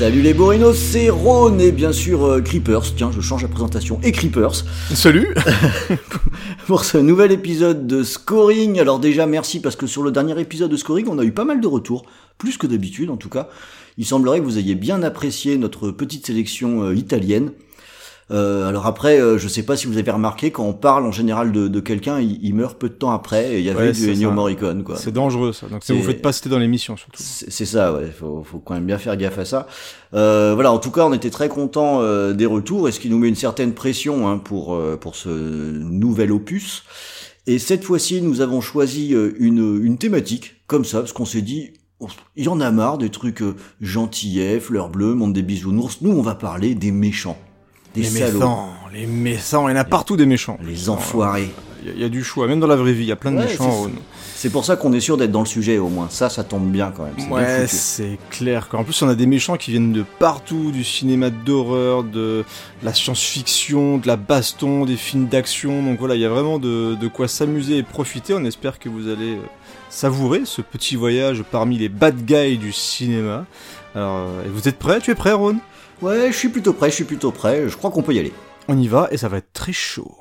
Salut les Borinos, c'est Ron et bien sûr euh, Creepers. Tiens, je change la présentation. Et Creepers. Salut Pour ce nouvel épisode de Scoring. Alors déjà, merci parce que sur le dernier épisode de Scoring, on a eu pas mal de retours. Plus que d'habitude en tout cas. Il semblerait que vous ayez bien apprécié notre petite sélection euh, italienne. Euh, alors après, euh, je sais pas si vous avez remarqué, quand on parle en général de, de quelqu'un, il, il meurt peu de temps après, et il y avait Ouais, du Ennio. Morricone, quoi. C'est dangereux ça. Donc ça vous faites pas citer dans l'émission surtout. C'est ça, ouais. Faut, faut quand même bien faire gaffe à ça. Euh, voilà. En tout cas, on était très contents euh, des retours, et ce qui nous met une certaine pression hein, pour euh, pour ce nouvel opus. Et cette fois-ci, nous avons choisi euh, une une thématique comme ça, parce qu'on s'est dit. Il y en a marre des trucs gentillets, fleurs bleues, monde des bisounours. Nous, on va parler des méchants, des les salauds, méchants, les méchants, il y en a partout des méchants. les enfoirés. Il y, a- il y a du choix, même dans la vraie vie, il y a plein de Ouais, méchants. c'est- pour ça qu'on est sûr d'être dans le sujet, au moins. Ça, ça tombe bien quand même. Ouais, c'est clair. En plus, on a des méchants qui viennent de partout, du cinéma d'horreur, de la science-fiction, de la baston, des films d'action. Donc voilà, il y a vraiment de, de quoi s'amuser et profiter. On espère que vous allez euh, savourer ce petit voyage parmi les bad guys du cinéma. Alors, euh, vous êtes prêts? Tu es prêt, Ron Ouais, je suis plutôt prêt, je suis plutôt prêt. Je crois qu'on peut y aller. On y va et ça va être très chaud.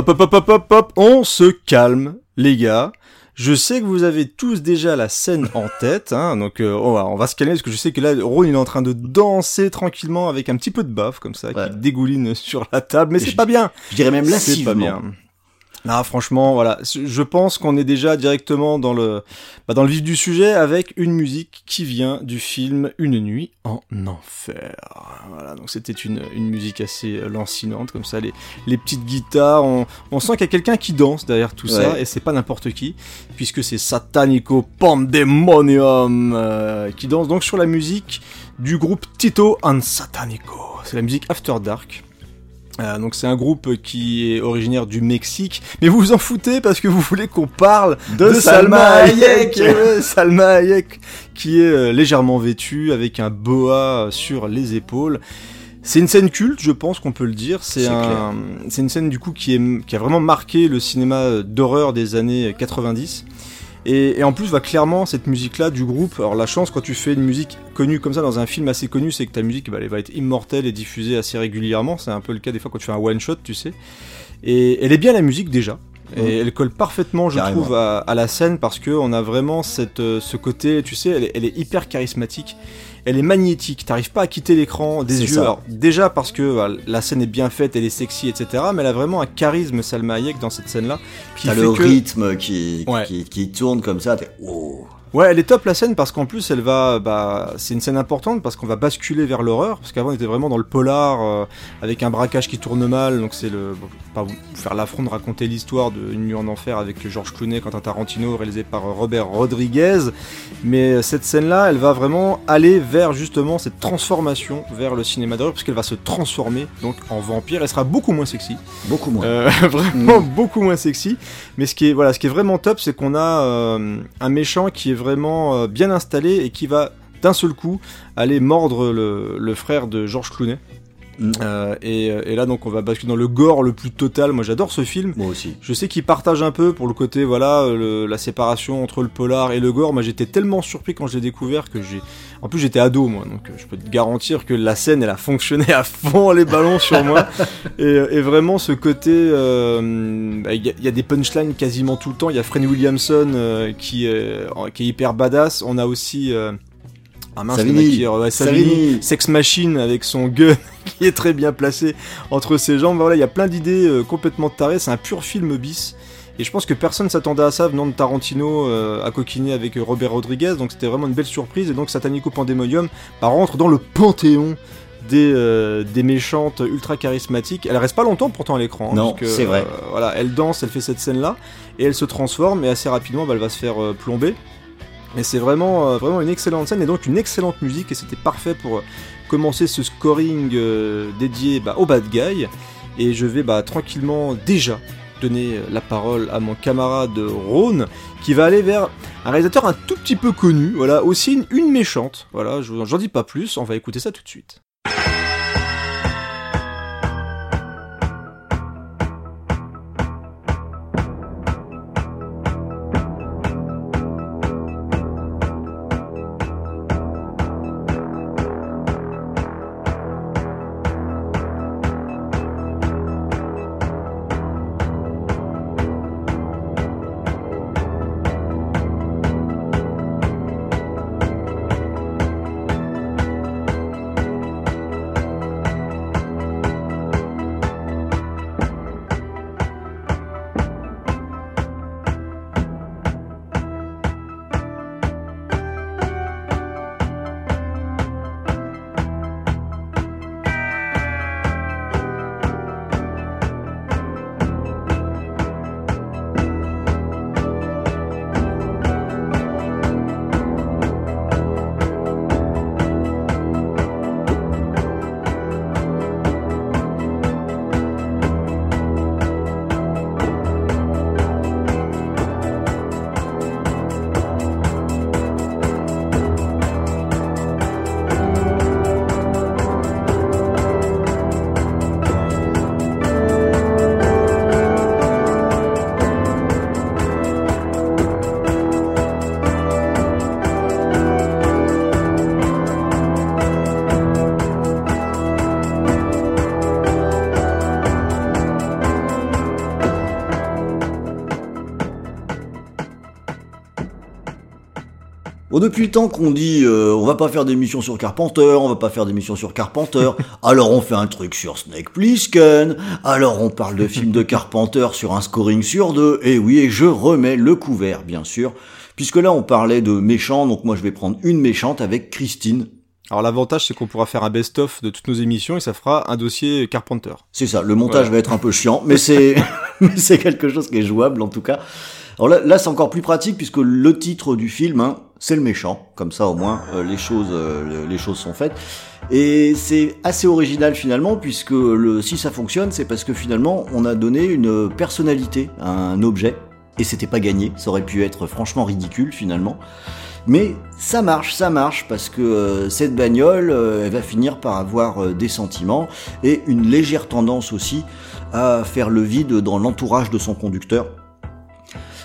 Hop, hop, hop, hop, hop, hop, on se calme, les gars. Je sais que vous avez tous déjà la scène en tête, hein, donc euh, on, va, on va se calmer parce que je sais que là, Ron il est en train de danser tranquillement avec un petit peu de baffe comme ça, Ouais. qui dégouline sur la table, mais c'est pas bien. Je dirais même C'est lassivement. pas bien. Ah, franchement, voilà. Je pense qu'on est déjà directement dans le, bah, dans le vif du sujet avec une musique qui vient du film Une nuit en enfer. Voilà. Donc c'était une, une musique assez euh, lancinante, comme ça, les, les petites guitares. On, on sent qu'il y a quelqu'un qui danse derrière tout ça, et c'est pas n'importe qui, puisque c'est Satanico Pandemonium, euh, qui danse donc sur la musique du groupe Tito and Satanico. C'est la musique After Dark. Euh, donc c'est un groupe qui est originaire du Mexique, mais vous vous en foutez parce que vous voulez qu'on parle De Salma Hayek. Salma Hayek, qui est euh, légèrement vêtue avec un boa sur les épaules. C'est une scène culte, je pense qu'on peut le dire. C'est C'est un, c'est une scène du coup qui, est, qui a vraiment marqué le cinéma d'horreur des années 90. Et, et en plus, va clairement cette musique-là du groupe. Alors la chance quand tu fais une musique connue comme ça dans un film assez connu, c'est que ta musique bah, elle va être immortelle et diffusée assez régulièrement. C'est un peu le cas des fois quand tu fais un one shot, tu sais. Et elle est bien la musique déjà. Et elle colle parfaitement, je Carrément. trouve, à, à la scène parce que on a vraiment cette, euh, ce côté, tu sais, elle elle est hyper charismatique. Elle est magnétique, t'arrives pas à quitter l'écran des yeux. Alors, déjà parce que voilà, la scène est bien faite, elle est sexy, etc. Mais elle a vraiment un charisme, Salma Hayek, dans cette scène-là. qui T'as le que- rythme qui, Ouais. qui, qui tourne comme ça, t'es, oh. Ouais, elle est top la scène parce qu'en plus elle va, bah, c'est une scène importante parce qu'on va basculer vers l'horreur parce qu'avant on était vraiment dans le polar euh, avec un braquage qui tourne mal, donc c'est le, bon, pas vous faire l'affront de raconter l'histoire de Une nuit en enfer avec George Clooney, Quentin Tarantino, réalisé par euh, Robert Rodriguez, mais euh, cette scène-là, elle va vraiment aller vers justement cette transformation vers le cinéma d'horreur parce qu'elle va se transformer donc en vampire, elle sera beaucoup moins sexy. Beaucoup moins. Euh, vraiment beaucoup moins sexy. Mais ce qui est voilà, ce qui est vraiment top, c'est qu'on a euh, un méchant qui est vraiment euh, bien installé et qui va d'un seul coup aller mordre le, le frère de George Clooney. Mm. Euh, et, et là donc on va basculer dans le gore le plus total. Moi j'adore ce film. Moi aussi. Je sais qu'il partage un peu pour le côté voilà le- la séparation entre le polar et le gore. Moi j'étais tellement surpris quand je l'ai découvert que j'ai en plus j'étais ado moi donc euh, je peux te garantir que la scène elle a fonctionné à fond les ballons sur moi et, et vraiment ce côté euh, bah, il y, a- il y a des punchlines quasiment tout le temps. Il y a Fred Williamson euh, qui est qui est hyper badass. On a aussi euh, ah mince, Savini. qui est- ouais, Savini. Savini. Sex Machine avec son gun qui est très bien placé entre ses jambes. Voilà, il y a plein d'idées euh, complètement tarées. C'est un pur film bis. Et je pense que personne s'attendait à ça venant de Tarantino euh, à coquiner avec euh, Robert Rodriguez. Donc c'était vraiment une belle surprise. Et donc Satanico Pandemonium bah, rentre dans le panthéon des, euh, des méchantes ultra charismatiques. Elle reste pas longtemps pourtant à l'écran. hein, Non, c'est vrai. euh, voilà, elle danse, elle fait cette scène-là. Et elle se transforme. Et assez rapidement, bah, elle va se faire euh, plomber. Mais c'est vraiment, euh, vraiment une excellente scène et donc une excellente musique et c'était parfait pour euh, commencer ce scoring euh, dédié bah, au bad guy. Et je vais bah, tranquillement déjà donner la parole à mon camarade Rhône qui va aller vers un réalisateur un tout petit peu connu, voilà, aussi une, une méchante. Voilà, je- j'en dis pas plus, on va écouter ça tout de suite. Bon, depuis le temps qu'on dit euh, on va pas faire d'émission sur Carpenter, on va pas faire d'émission sur Carpenter, alors on fait un truc sur Snake Plissken, alors on parle de films de Carpenter sur un scoring sur deux, et oui, et je remets le couvert, bien sûr, puisque là on parlait de méchants, donc moi je vais prendre une méchante avec Christine. Alors l'avantage c'est qu'on pourra faire un best-of de toutes nos émissions et ça fera un dossier Carpenter. C'est ça, le montage va être un peu chiant, mais c'est mais c'est quelque chose qui est jouable en tout cas. Alors là, là c'est encore plus pratique puisque le titre du film, hein, c'est le méchant. Comme ça au moins euh, les choses euh, les choses sont faites. Et c'est assez original finalement puisque si ça fonctionne, c'est parce que finalement on a donné une personnalité à un objet et c'était pas gagné. Ça aurait pu être franchement ridicule finalement. Mais ça marche, ça marche, parce que euh, cette bagnole, elle va finir par avoir des sentiments et une légère tendance aussi à faire le vide dans l'entourage de son conducteur.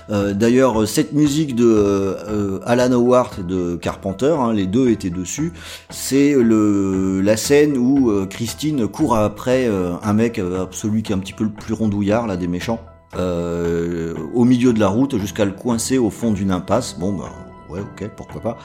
Euh, D'ailleurs, euh, cette musique de euh, Alan Howard et de Carpenter, hein, les deux étaient dessus, c'est la scène où Christine court après un mec, celui qui est un petit peu le plus rondouillard là des méchants. au milieu de la route jusqu'à le coincer au fond d'une impasse. Bon, bah, ouais, ok, pourquoi pas.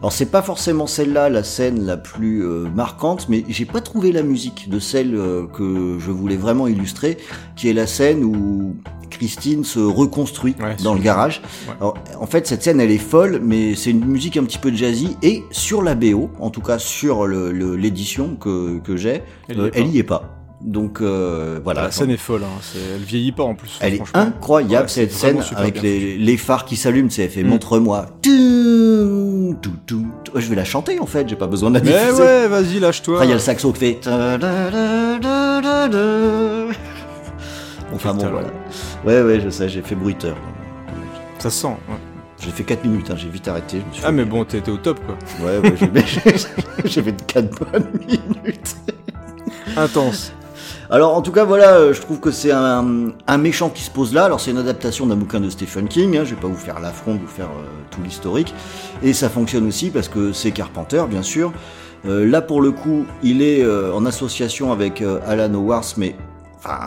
Alors c'est pas forcément celle-là la scène la plus euh, marquante, mais j'ai pas trouvé la musique de celle euh, que je voulais vraiment illustrer, qui est la scène où Christine se reconstruit Ouais, dans le garage. Ouais. Alors, en fait, cette scène, elle est folle, mais c'est une musique un petit peu jazzy et sur la BO, en tout cas sur l'édition que, que j'ai, Elle y euh, est pas. elle y est pas. Donc euh, voilà. la scène est folle, hein. elle vieillit pas en plus. Elle est incroyable Ouais, cette scène avec les, les phares qui s'allument. C'est fait Mm. montre-moi. Tout, tout, tout. Ouais, Je vais la chanter en fait. J'ai pas besoin de la Mais diffuser. ouais, vas-y, lâche-toi. Il y a le saxo qui fait. Enfin bon voilà. Ouais ouais je sais j'ai fait bruiteur. Ça sent. ouais. J'ai fait 4 minutes. hein, J'ai vite arrêté. Je me suis Ah fait- mais bon, t'es au top quoi. Ouais ouais j'ai fait 4 bonnes minutes. Intense. Alors en tout cas voilà, euh, je trouve que c'est un, un méchant qui se pose là. Alors c'est une adaptation d'un bouquin de Stephen King. Hein, je vais pas vous faire l'affront de vous faire euh, tout l'historique. Et ça fonctionne aussi parce que c'est Carpenter bien sûr. Euh, là pour le coup, il est euh, en association avec euh, Alan Howarth, mais enfin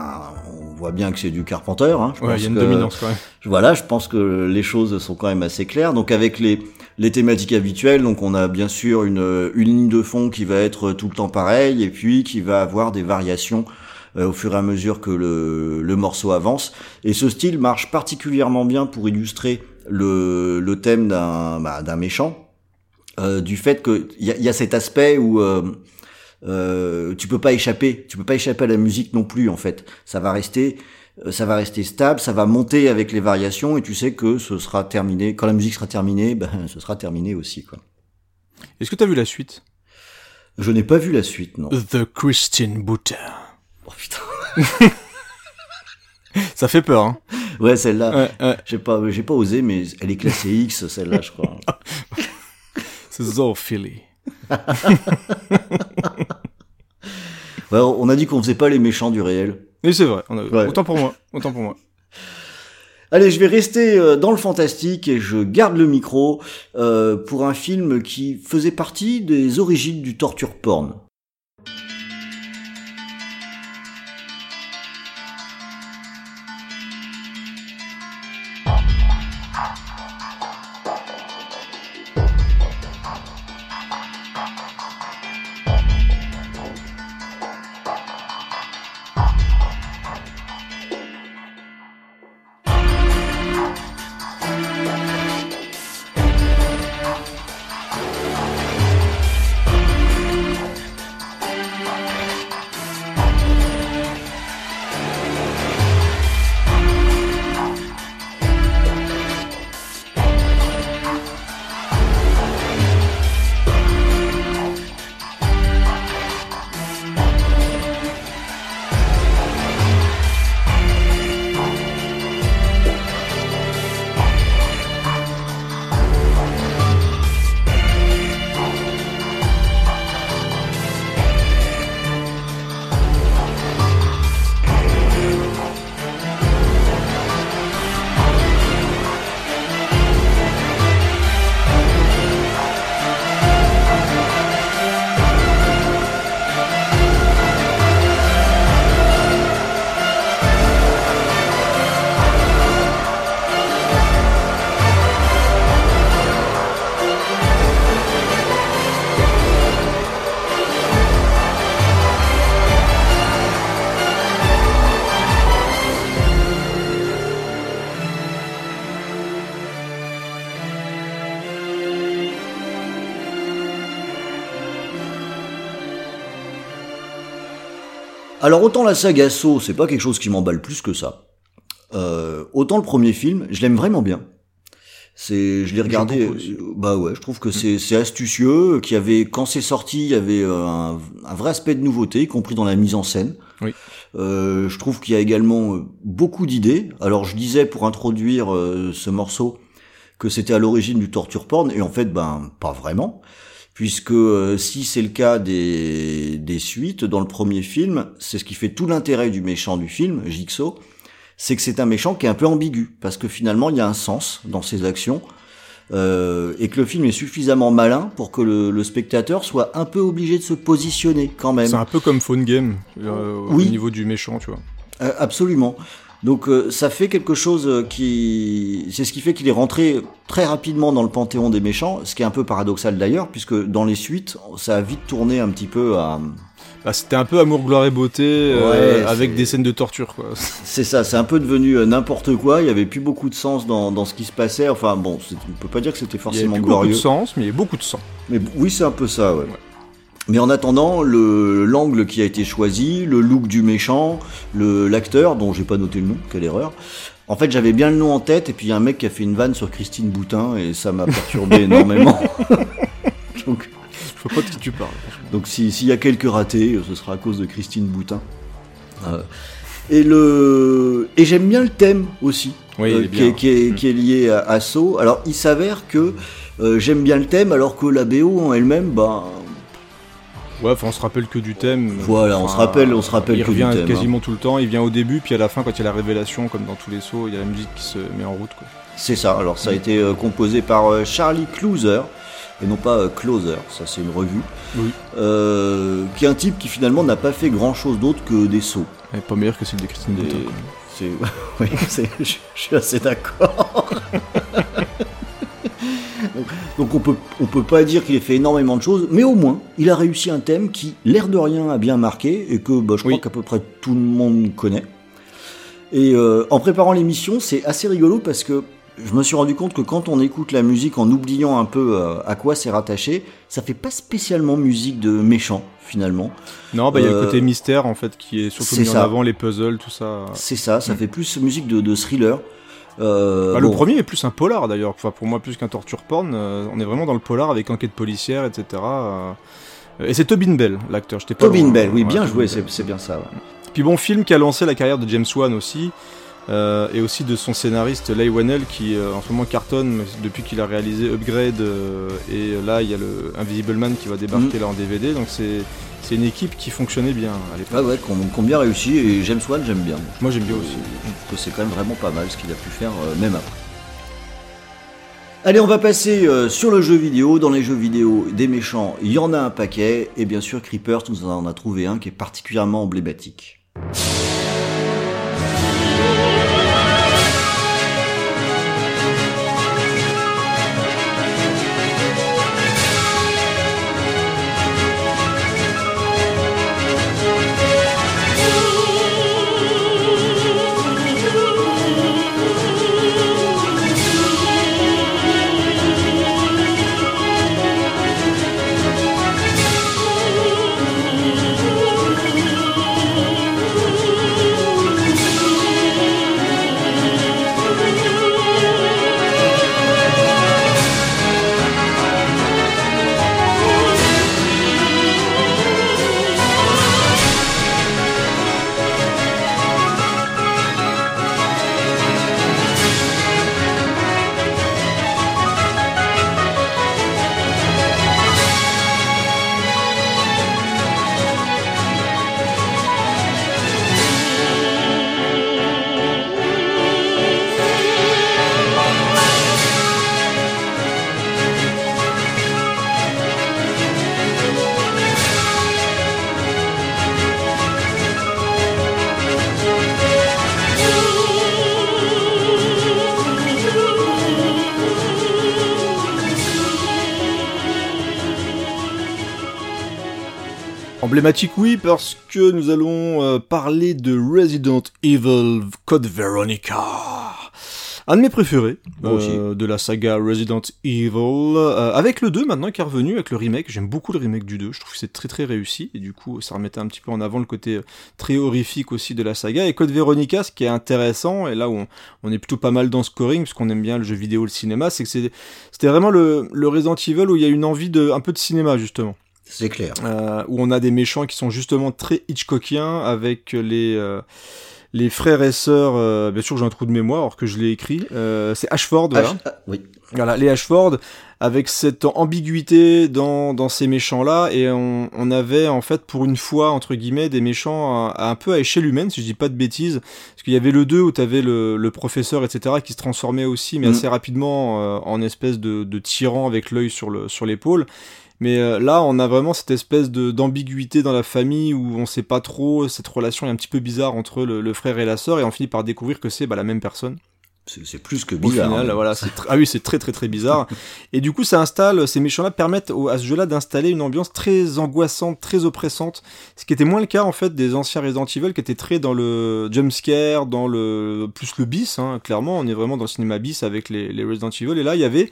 on voit bien que c'est du Carpenter. Hein, je Ouais, pense il y a une que- dominance quand même. voilà, je pense que les choses sont quand même assez claires. Donc avec les, les thématiques habituelles, donc on a bien sûr une, une ligne de fond qui va être tout le temps pareille et puis qui va avoir des variations euh, au fur et à mesure que le, le morceau avance. Et ce style marche particulièrement bien pour illustrer le, le thème d'un bah, d'un méchant, euh, du fait que il y a, y a cet aspect où euh, euh, tu peux pas échapper, tu peux pas échapper à la musique non plus en fait. Ça va rester euh, ça va rester stable, ça va monter avec les variations et tu sais que ce sera terminé. Quand la musique sera terminée, ben, ce sera terminé aussi. Quoi. Est-ce que t'as vu la suite? Je n'ai pas vu la suite, non. The Christian Butter. Oh putain. Ça fait peur, hein. Ouais, celle-là, Ouais, ouais. j'ai pas, j'ai pas osé, mais elle est classée X, celle-là, je crois. C'est zoophilie. Ouais, on a dit qu'on faisait pas les méchants du réel. Mais c'est vrai. on a- Ouais. Autant pour moi. Autant pour moi. Allez, je vais rester euh, dans le fantastique et je garde le micro euh, pour un film qui faisait partie des origines du torture porn. Alors autant la saga Saw, c'est pas quelque chose qui m'emballe plus que ça. Euh, autant le premier film, je l'aime vraiment bien. C'est, je l'ai regardé. euh, Bah ouais, je trouve que c'est c'est astucieux. Qu'il y avait quand c'est sorti, il y avait euh, un, un vrai aspect de nouveauté, y compris dans la mise en scène. Oui. Euh, je trouve qu'il y a également euh, beaucoup d'idées. Alors je disais pour introduire euh, ce morceau que c'était à l'origine du torture porn, et en fait, ben pas vraiment, puisque euh, si c'est le cas des, des suites dans le premier film, c'est ce qui fait tout l'intérêt du méchant du film, Jigsaw, c'est que c'est un méchant qui est un peu ambigu, parce que finalement il y a un sens dans ses actions, euh, et que le film est suffisamment malin pour que le, le spectateur soit un peu obligé de se positionner quand même. C'est un peu comme Phone Game, euh, Oui. au niveau du méchant, tu vois. Absolument. Donc euh, ça fait quelque chose euh, qui, c'est ce qui fait qu'il est rentré très rapidement dans le panthéon des méchants, ce qui est un peu paradoxal d'ailleurs, puisque dans les suites, ça a vite tourné un petit peu à, Bah, c'était un peu amour, gloire et beauté euh, Ouais, avec des scènes de torture, quoi. c'est ça, c'est un peu devenu n'importe quoi. Il y avait plus beaucoup de sens dans, dans ce qui se passait. Enfin bon, on peut pas dire que c'était Il y avait forcément plus beaucoup de sens, mais il y avait beaucoup de sang. Mais oui, c'est un peu ça, ouais. Mais en attendant, le l'angle qui a été choisi, le look du méchant, l'acteur dont j'ai pas noté le nom, quelle erreur. En fait, j'avais bien le nom en tête et puis il y a un mec qui a fait une vanne sur Christine Boutin et ça m'a perturbé énormément. donc, Je vois pas de qui tu parles. donc si- s'il y a quelques ratés, ce sera à cause de Christine Boutin. Euh, et le et j'aime bien le thème aussi, Oui, euh, est qui, bien. est, qui, est, Mm. qui est lié à, à Saw. Alors, il s'avère que euh, j'aime bien le thème, alors que la BO en elle-même, bah, Ouais, enfin, on se rappelle que du thème. Voilà, on se rappelle- on se rappelle Il que du thème, hein. quasiment tout le temps. Il vient au début, puis à la fin, quand il y a la révélation, comme dans tous les sauts, il y a la musique qui se met en route. C'est ça. Alors, ça a été euh, composé par euh, Charlie Closer, et non pas euh, Closer, ça c'est une revue, Oui. euh, qui est un type qui finalement n'a pas fait grand-chose d'autre que des sauts. Pas meilleure que celle de Christine Boutin. C'est, oui, je suis assez d'accord. donc, donc on peut, on peut pas dire qu'il ait fait énormément de choses, mais au moins, il a réussi un thème qui, l'air de rien, a bien marqué et que bah, je crois qu'à peu près tout le monde connaît. Et euh, en préparant l'émission, c'est assez rigolo parce que je me suis rendu compte que quand on écoute la musique en oubliant un peu euh, à quoi c'est rattaché, ça fait pas spécialement musique de méchant finalement. Non, bah il y a le Euh, côté mystère en fait qui est surtout mis en avant, les puzzles, tout ça. C'est ça, ça fait plus musique de, de thriller. Euh, Bah, Le premier est plus un polar d'ailleurs, enfin, pour moi plus qu'un torture porn. euh, on est vraiment dans le polar avec enquête policière, etc. euh. Et c'est Tobin Bell, l'acteur. Tobin. Bell, oui, Ouais, bien Tobin joué, c'est bien ça. ouais. Puis bon, film qui a lancé la carrière de James Wan aussi, euh, et aussi de son scénariste Leigh Whannell qui euh, en ce moment cartonne depuis qu'il a réalisé Upgrade, euh, et là il y a le Invisible Man qui va débarquer Mm. là en DVD, donc c'est c'est une équipe qui fonctionnait bien à l'époque. Ah ouais, qu'on bien réussi et James Wan j'aime bien. Moi j'aime bien aussi. Je trouve que c'est quand même vraiment pas mal ce qu'il a pu faire même après. Allez, on va passer sur le jeu vidéo. Dans les jeux vidéo, des méchants, il y en a un paquet. Et bien sûr, Creepers nous en a trouvé un qui est particulièrement emblématique. Emblématique, oui, parce que nous allons euh, parler de Resident Evil Code Veronica. Un de mes préférés euh, de la saga Resident Evil, euh, avec le 2 maintenant qui est revenu, avec le remake. J'aime beaucoup le remake du 2, je trouve que c'est très très réussi, et du coup ça remettait un petit peu en avant le côté très horrifique aussi de la saga. Et Code Veronica, ce qui est intéressant, et là où on, on est plutôt pas mal dans scoring, puisqu'on aime bien le jeu vidéo, le cinéma, c'est que c'était vraiment le, le Resident Evil où il y a une envie de un peu de cinéma justement C'est clair. euh, où on a des méchants qui sont justement très Hitchcockiens avec les euh, les frères et sœurs. euh, bien sûr, j'ai un trou de mémoire alors que je l'ai écrit. Euh, c'est Ashford, voilà. H- ah, oui. Voilà, les Ashford avec cette ambiguïté dans, dans ces méchants-là, et on, on avait en fait pour une fois, entre guillemets, des méchants à- à un peu à échelle humaine, si je dis pas de bêtises, parce qu'il y avait le 2 où t'avais le, le professeur, etc., qui se transformait aussi, mais Mm. assez rapidement, euh, en espèce de, de tyran avec l'œil sur le sur l'épaule. Mais euh, là, on a vraiment cette espèce de d'ambiguïté dans la famille où on sait pas trop, cette relation est un petit peu bizarre entre le, le frère et la sœur, et on finit par découvrir que c'est bah, la même personne. C'est plus que Au bizarre. final, hein. voilà, ah oui, c'est très très très bizarre. et du coup, ça installe, ces méchants-là permettent au- à ce jeu-là d'installer une ambiance très angoissante, très oppressante, ce qui était moins le cas en fait des anciens Resident Evil, qui étaient très dans le jumpscare, dans le plus le bis, hein, clairement, on est vraiment dans le cinéma bis avec les, les Resident Evil. Et là, il y avait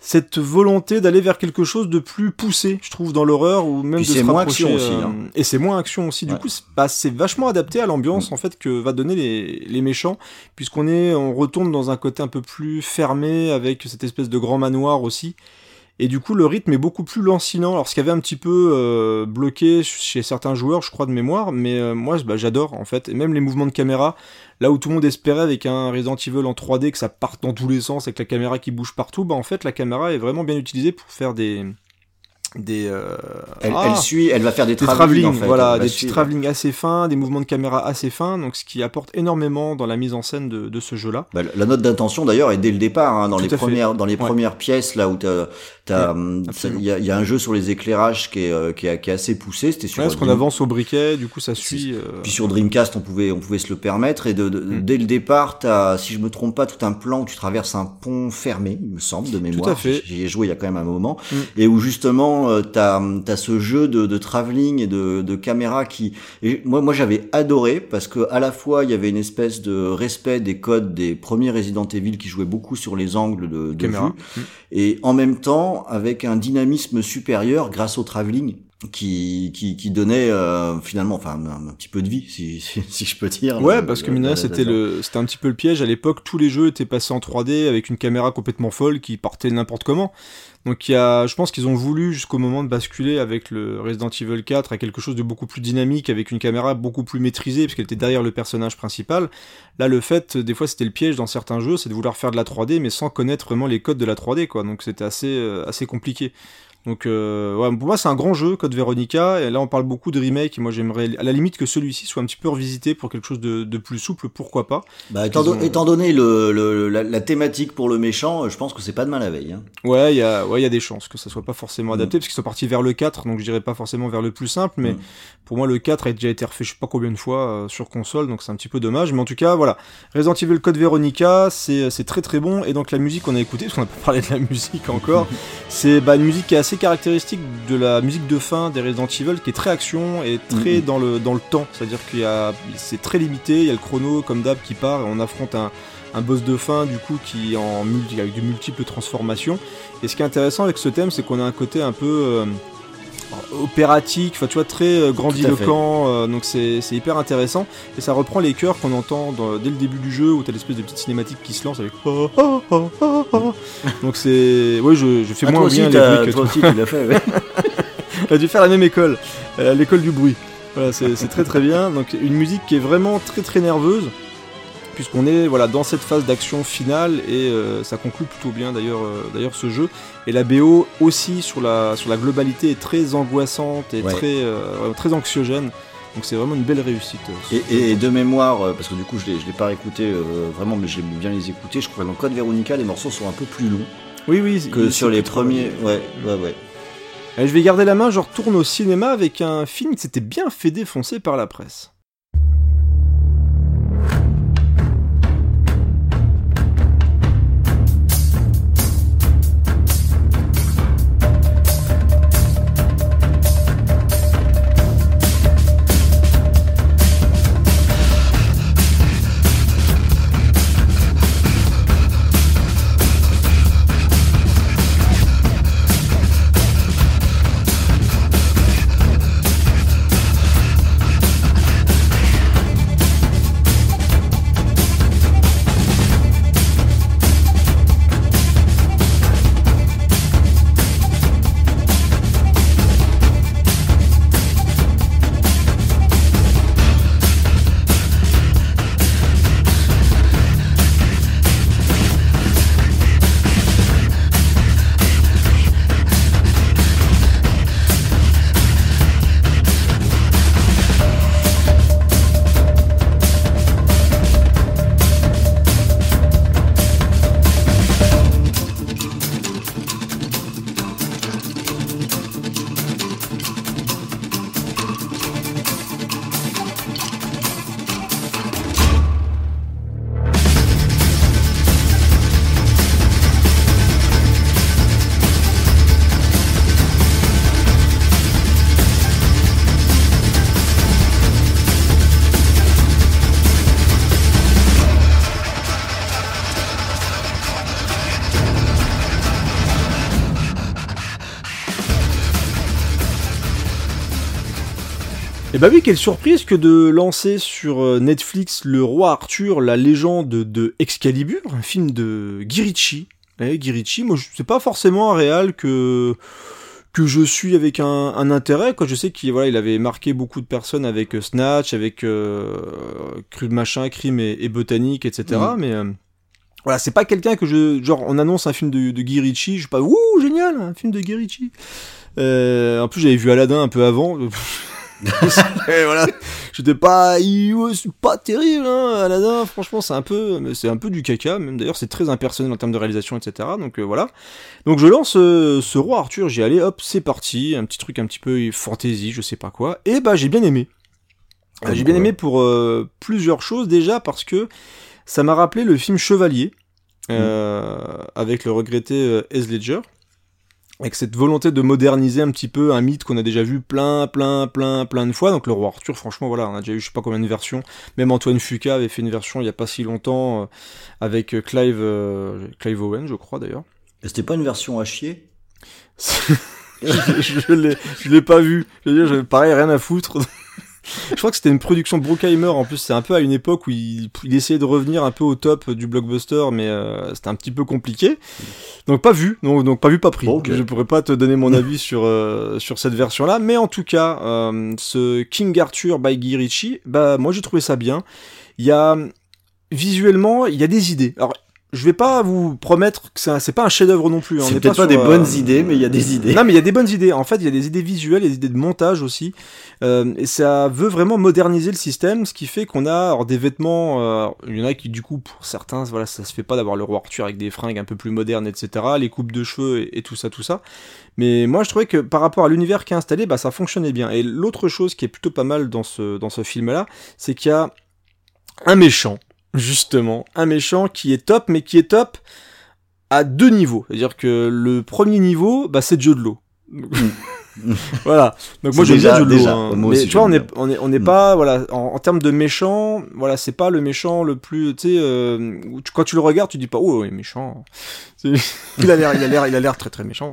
cette volonté d'aller vers quelque chose de plus poussé, je trouve, dans l'horreur ou même Puis de c'est se moins rapprocher, action aussi, euh, hein. Et c'est moins action aussi. Du Ouais. coup, c'est bah, c'est vachement adapté à l'ambiance Mm. en fait que va donner les, les méchants, puisqu'on est, on retourne dans un côté un peu plus fermé avec cette espèce de grand manoir aussi. Et du coup, le rythme est beaucoup plus lancinant. Alors, ce qui avait un petit peu euh, bloqué chez certains joueurs, je crois, de mémoire, mais euh, moi, bah, j'adore, en fait. Et même les mouvements de caméra, là où tout le monde espérait avec un Resident Evil en 3D que ça parte dans tous les sens, avec la caméra qui bouge partout, bah, en fait, la caméra est vraiment bien utilisée pour faire des... des euh, Elle, ah, elle suit, elle va faire des, des travelling, travelling, en fait. voilà, des petits travelling assez fins, des mouvements de caméra assez fins, donc ce qui apporte énormément dans la mise en scène de, de ce jeu-là. Bah, la note d'intention d'ailleurs est dès le départ hein, dans Tout les premières dans les Ouais. premières pièces là où t'as hum, il y a, il y a un jeu sur les éclairages qui est euh, qui est, qui est assez poussé c'était sur Ouais, parce qu'on avance au briquet, du coup ça suit. euh, puis sur Dreamcast on pouvait on pouvait se le permettre et de, de- Mm. dès le départ t'as si je me trompe pas tout un plan où tu traverses un pont fermé il me semble de mémoire à fait. j'y ai joué il y a quand même un moment Mm. et où justement euh, t'as as ce jeu de, de travelling et de, de caméra qui et moi moi j'avais adoré parce que à la fois il y avait une espèce de respect des codes des premiers Resident Evil qui jouaient beaucoup sur les angles de, de vue et en même temps avec un dynamisme supérieur grâce au travelling qui qui, qui donnait euh, finalement enfin un, un petit peu de vie si si, si je peux dire Ouais, euh, parce que là- c'était le, c'était un petit peu le piège. À l'époque, tous les jeux étaient passés en 3D avec une caméra complètement folle qui partait n'importe comment. Donc il y a, je pense qu'ils ont voulu jusqu'au moment de basculer avec le Resident Evil 4 à quelque chose de beaucoup plus dynamique, avec une caméra beaucoup plus maîtrisée, parce qu'elle était derrière le personnage principal. Là, le fait, des fois, c'était le piège dans certains jeux, c'est de vouloir faire de la 3D, mais sans connaître vraiment les codes de la 3D, quoi. Donc c'était assez, euh, assez compliqué. Donc euh, ouais, pour moi c'est un grand jeu Code Veronica et là on parle beaucoup de remake et moi j'aimerais à la limite que celui-ci soit un petit peu revisité pour quelque chose de, de plus souple pourquoi pas Bah, étant, ont- donné le, le- la, la thématique pour le méchant, euh, je pense que c'est pas de mal à veille. Hein. ouais il y a ouais il y a des chances que ça soit pas forcément adapté Mm. parce qu'ils sont partis vers le 4 donc je dirais pas forcément vers le plus simple mais Mm. pour moi le 4 a déjà été refait je sais pas combien de fois euh, sur console donc c'est un petit peu dommage mais en tout cas voilà Resident Evil Code Veronica c'est c'est très très bon et donc la musique qu'on a écoutée parce qu'on a pas parlé de la musique encore c'est bah, une musique qui est assez caractéristique de la musique de fin des Resident Evil qui est très action et très dans le dans le temps. C'est à dire qu'il y a c'est très limité il y a le chrono comme d'hab qui part et on affronte un un boss de fin du coup qui est en multi, avec de multiples transformations. Et ce qui est intéressant avec ce thème c'est qu'on a un côté un peu euh, opératique, enfin tu vois très euh, grandiloquent, euh, donc c'est hyper intéressant et ça reprend les chœurs qu'on entend dans- dès le début du jeu où t'as l'espèce de petite cinématique qui se lance avec oh, oh, oh, donc c'est ouais je, je fais Ah, moins aussi, bien les bruits que toi toi. aussi, tu l'as fait. ouais. A dû faire la même école, euh, l'école du bruit. Voilà, c'est c'est très très bien. Donc une musique qui est vraiment très très nerveuse, puisqu'on est voilà dans cette phase d'action finale et euh, ça conclut plutôt bien d'ailleurs euh, d'ailleurs ce jeu. Et la BO aussi sur la sur la globalité est très angoissante et Ouais. très euh, très anxiogène. Donc c'est vraiment une belle réussite. Et, et de mémoire, parce que du coup je l'ai, je l'ai pas écouté euh, vraiment, mais j'aime bien les écouter. Je crois que dans Code Veronica, les morceaux sont un peu plus longs oui oui que sur les premiers. Ouais, ouais, ouais. Allez, je vais garder la main, je retourne au cinéma avec un film qui s'était bien fait défoncer par la presse. Et bah oui, quelle surprise que de lancer sur euh, Netflix Le Roi Arthur, la légende de Excalibur, un film de Guy Ritchie. Eh, moi, c'est pas forcément un réal que que je suis avec un, un intérêt. Quoi. Je sais qu'il voilà, il avait marqué beaucoup de personnes avec euh, Snatch, avec euh, Crime Machin, Crime et, et Botanique, etc. Mm. Mais euh, voilà, c'est pas quelqu'un que je genre on annonce un film de, de Guy Ritchie, je suis pas ouh génial, un film de Guy Ritchie. En plus j'avais vu Aladdin un peu avant. Et voilà, j'étais pas, pas terrible, hein, Aladdin. Franchement, c'est un peu, c'est un peu du caca. Même d'ailleurs, c'est très impersonnel en termes de réalisation, etc. Donc euh, voilà. Donc je lance euh, ce roi Arthur. J'y allais, hop, c'est parti. Un petit truc un petit peu fantasy, je sais pas quoi. Et bah j'ai bien aimé. Euh, j'ai bien aimé pour euh, plusieurs choses déjà parce que ça m'a rappelé le film Chevalier euh, avec le regretté Heath Ledger avec cette volonté de moderniser un petit peu un mythe qu'on a déjà vu plein, plein, plein, plein de fois. Donc le roi Arthur, franchement, voilà, on a déjà eu je sais pas combien de versions. Même Antoine Fuqua avait fait une version il y a pas si longtemps euh, avec euh, Clive, euh, Clive Owen, je crois d'ailleurs. Et C'était pas une version à chier? Je je l'ai, je l'ai pas vu. Je veux dire, j'avais pareil rien à foutre. Je crois que c'était une production Bruckheimer. En plus, c'est un peu à une époque où il, il essayait de revenir un peu au top du blockbuster, mais euh, c'était un petit peu compliqué. Donc pas vu, donc, donc pas vu, pas pris. Bon, ok. Je pourrais pas te donner mon avis sur euh, sur cette version-là, mais en tout cas, euh, ce King Arthur by Guy Ritchie, bah moi j'ai trouvé ça bien. Il y a visuellement, il y a des idées. Alors je vais pas vous promettre que c'est pas un chef-d'œuvre non plus. hein. C'est est peut-être pas, sur, des euh, bonnes idées, mais il y a des idées. non, mais il y a des bonnes idées. En fait, il y a des idées visuelles, il y a des idées de montage aussi. Euh, et ça veut vraiment moderniser le système, ce qui fait qu'on a alors, des vêtements. euh, il y en a qui, du coup, pour certains, voilà, ça se fait pas d'avoir le roi Arthur avec des fringues un peu plus modernes, etc. Les coupes de cheveux et, et tout ça, tout ça. Mais moi, je trouvais que par rapport à l'univers qui est installé, bah, ça fonctionnait bien. Et l'autre chose qui est plutôt pas mal dans ce, dans ce film-là, c'est qu'il y a un méchant, justement. Un méchant qui est top, mais qui est top à deux niveaux. C'est-à-dire que le premier niveau, bah, c'est Joe de l'eau. voilà. Donc moi j'aime bien Joe de l'eau. hein. Moi Mais tu vois, on est, on est, on est Mm. pas, voilà, en, en termes de méchant, voilà, c'est pas le méchant le plus, tu sais, euh, quand tu le regardes, tu dis pas, oh, il est méchant. Il a l'air, il a l'air, il a l'air très très méchant.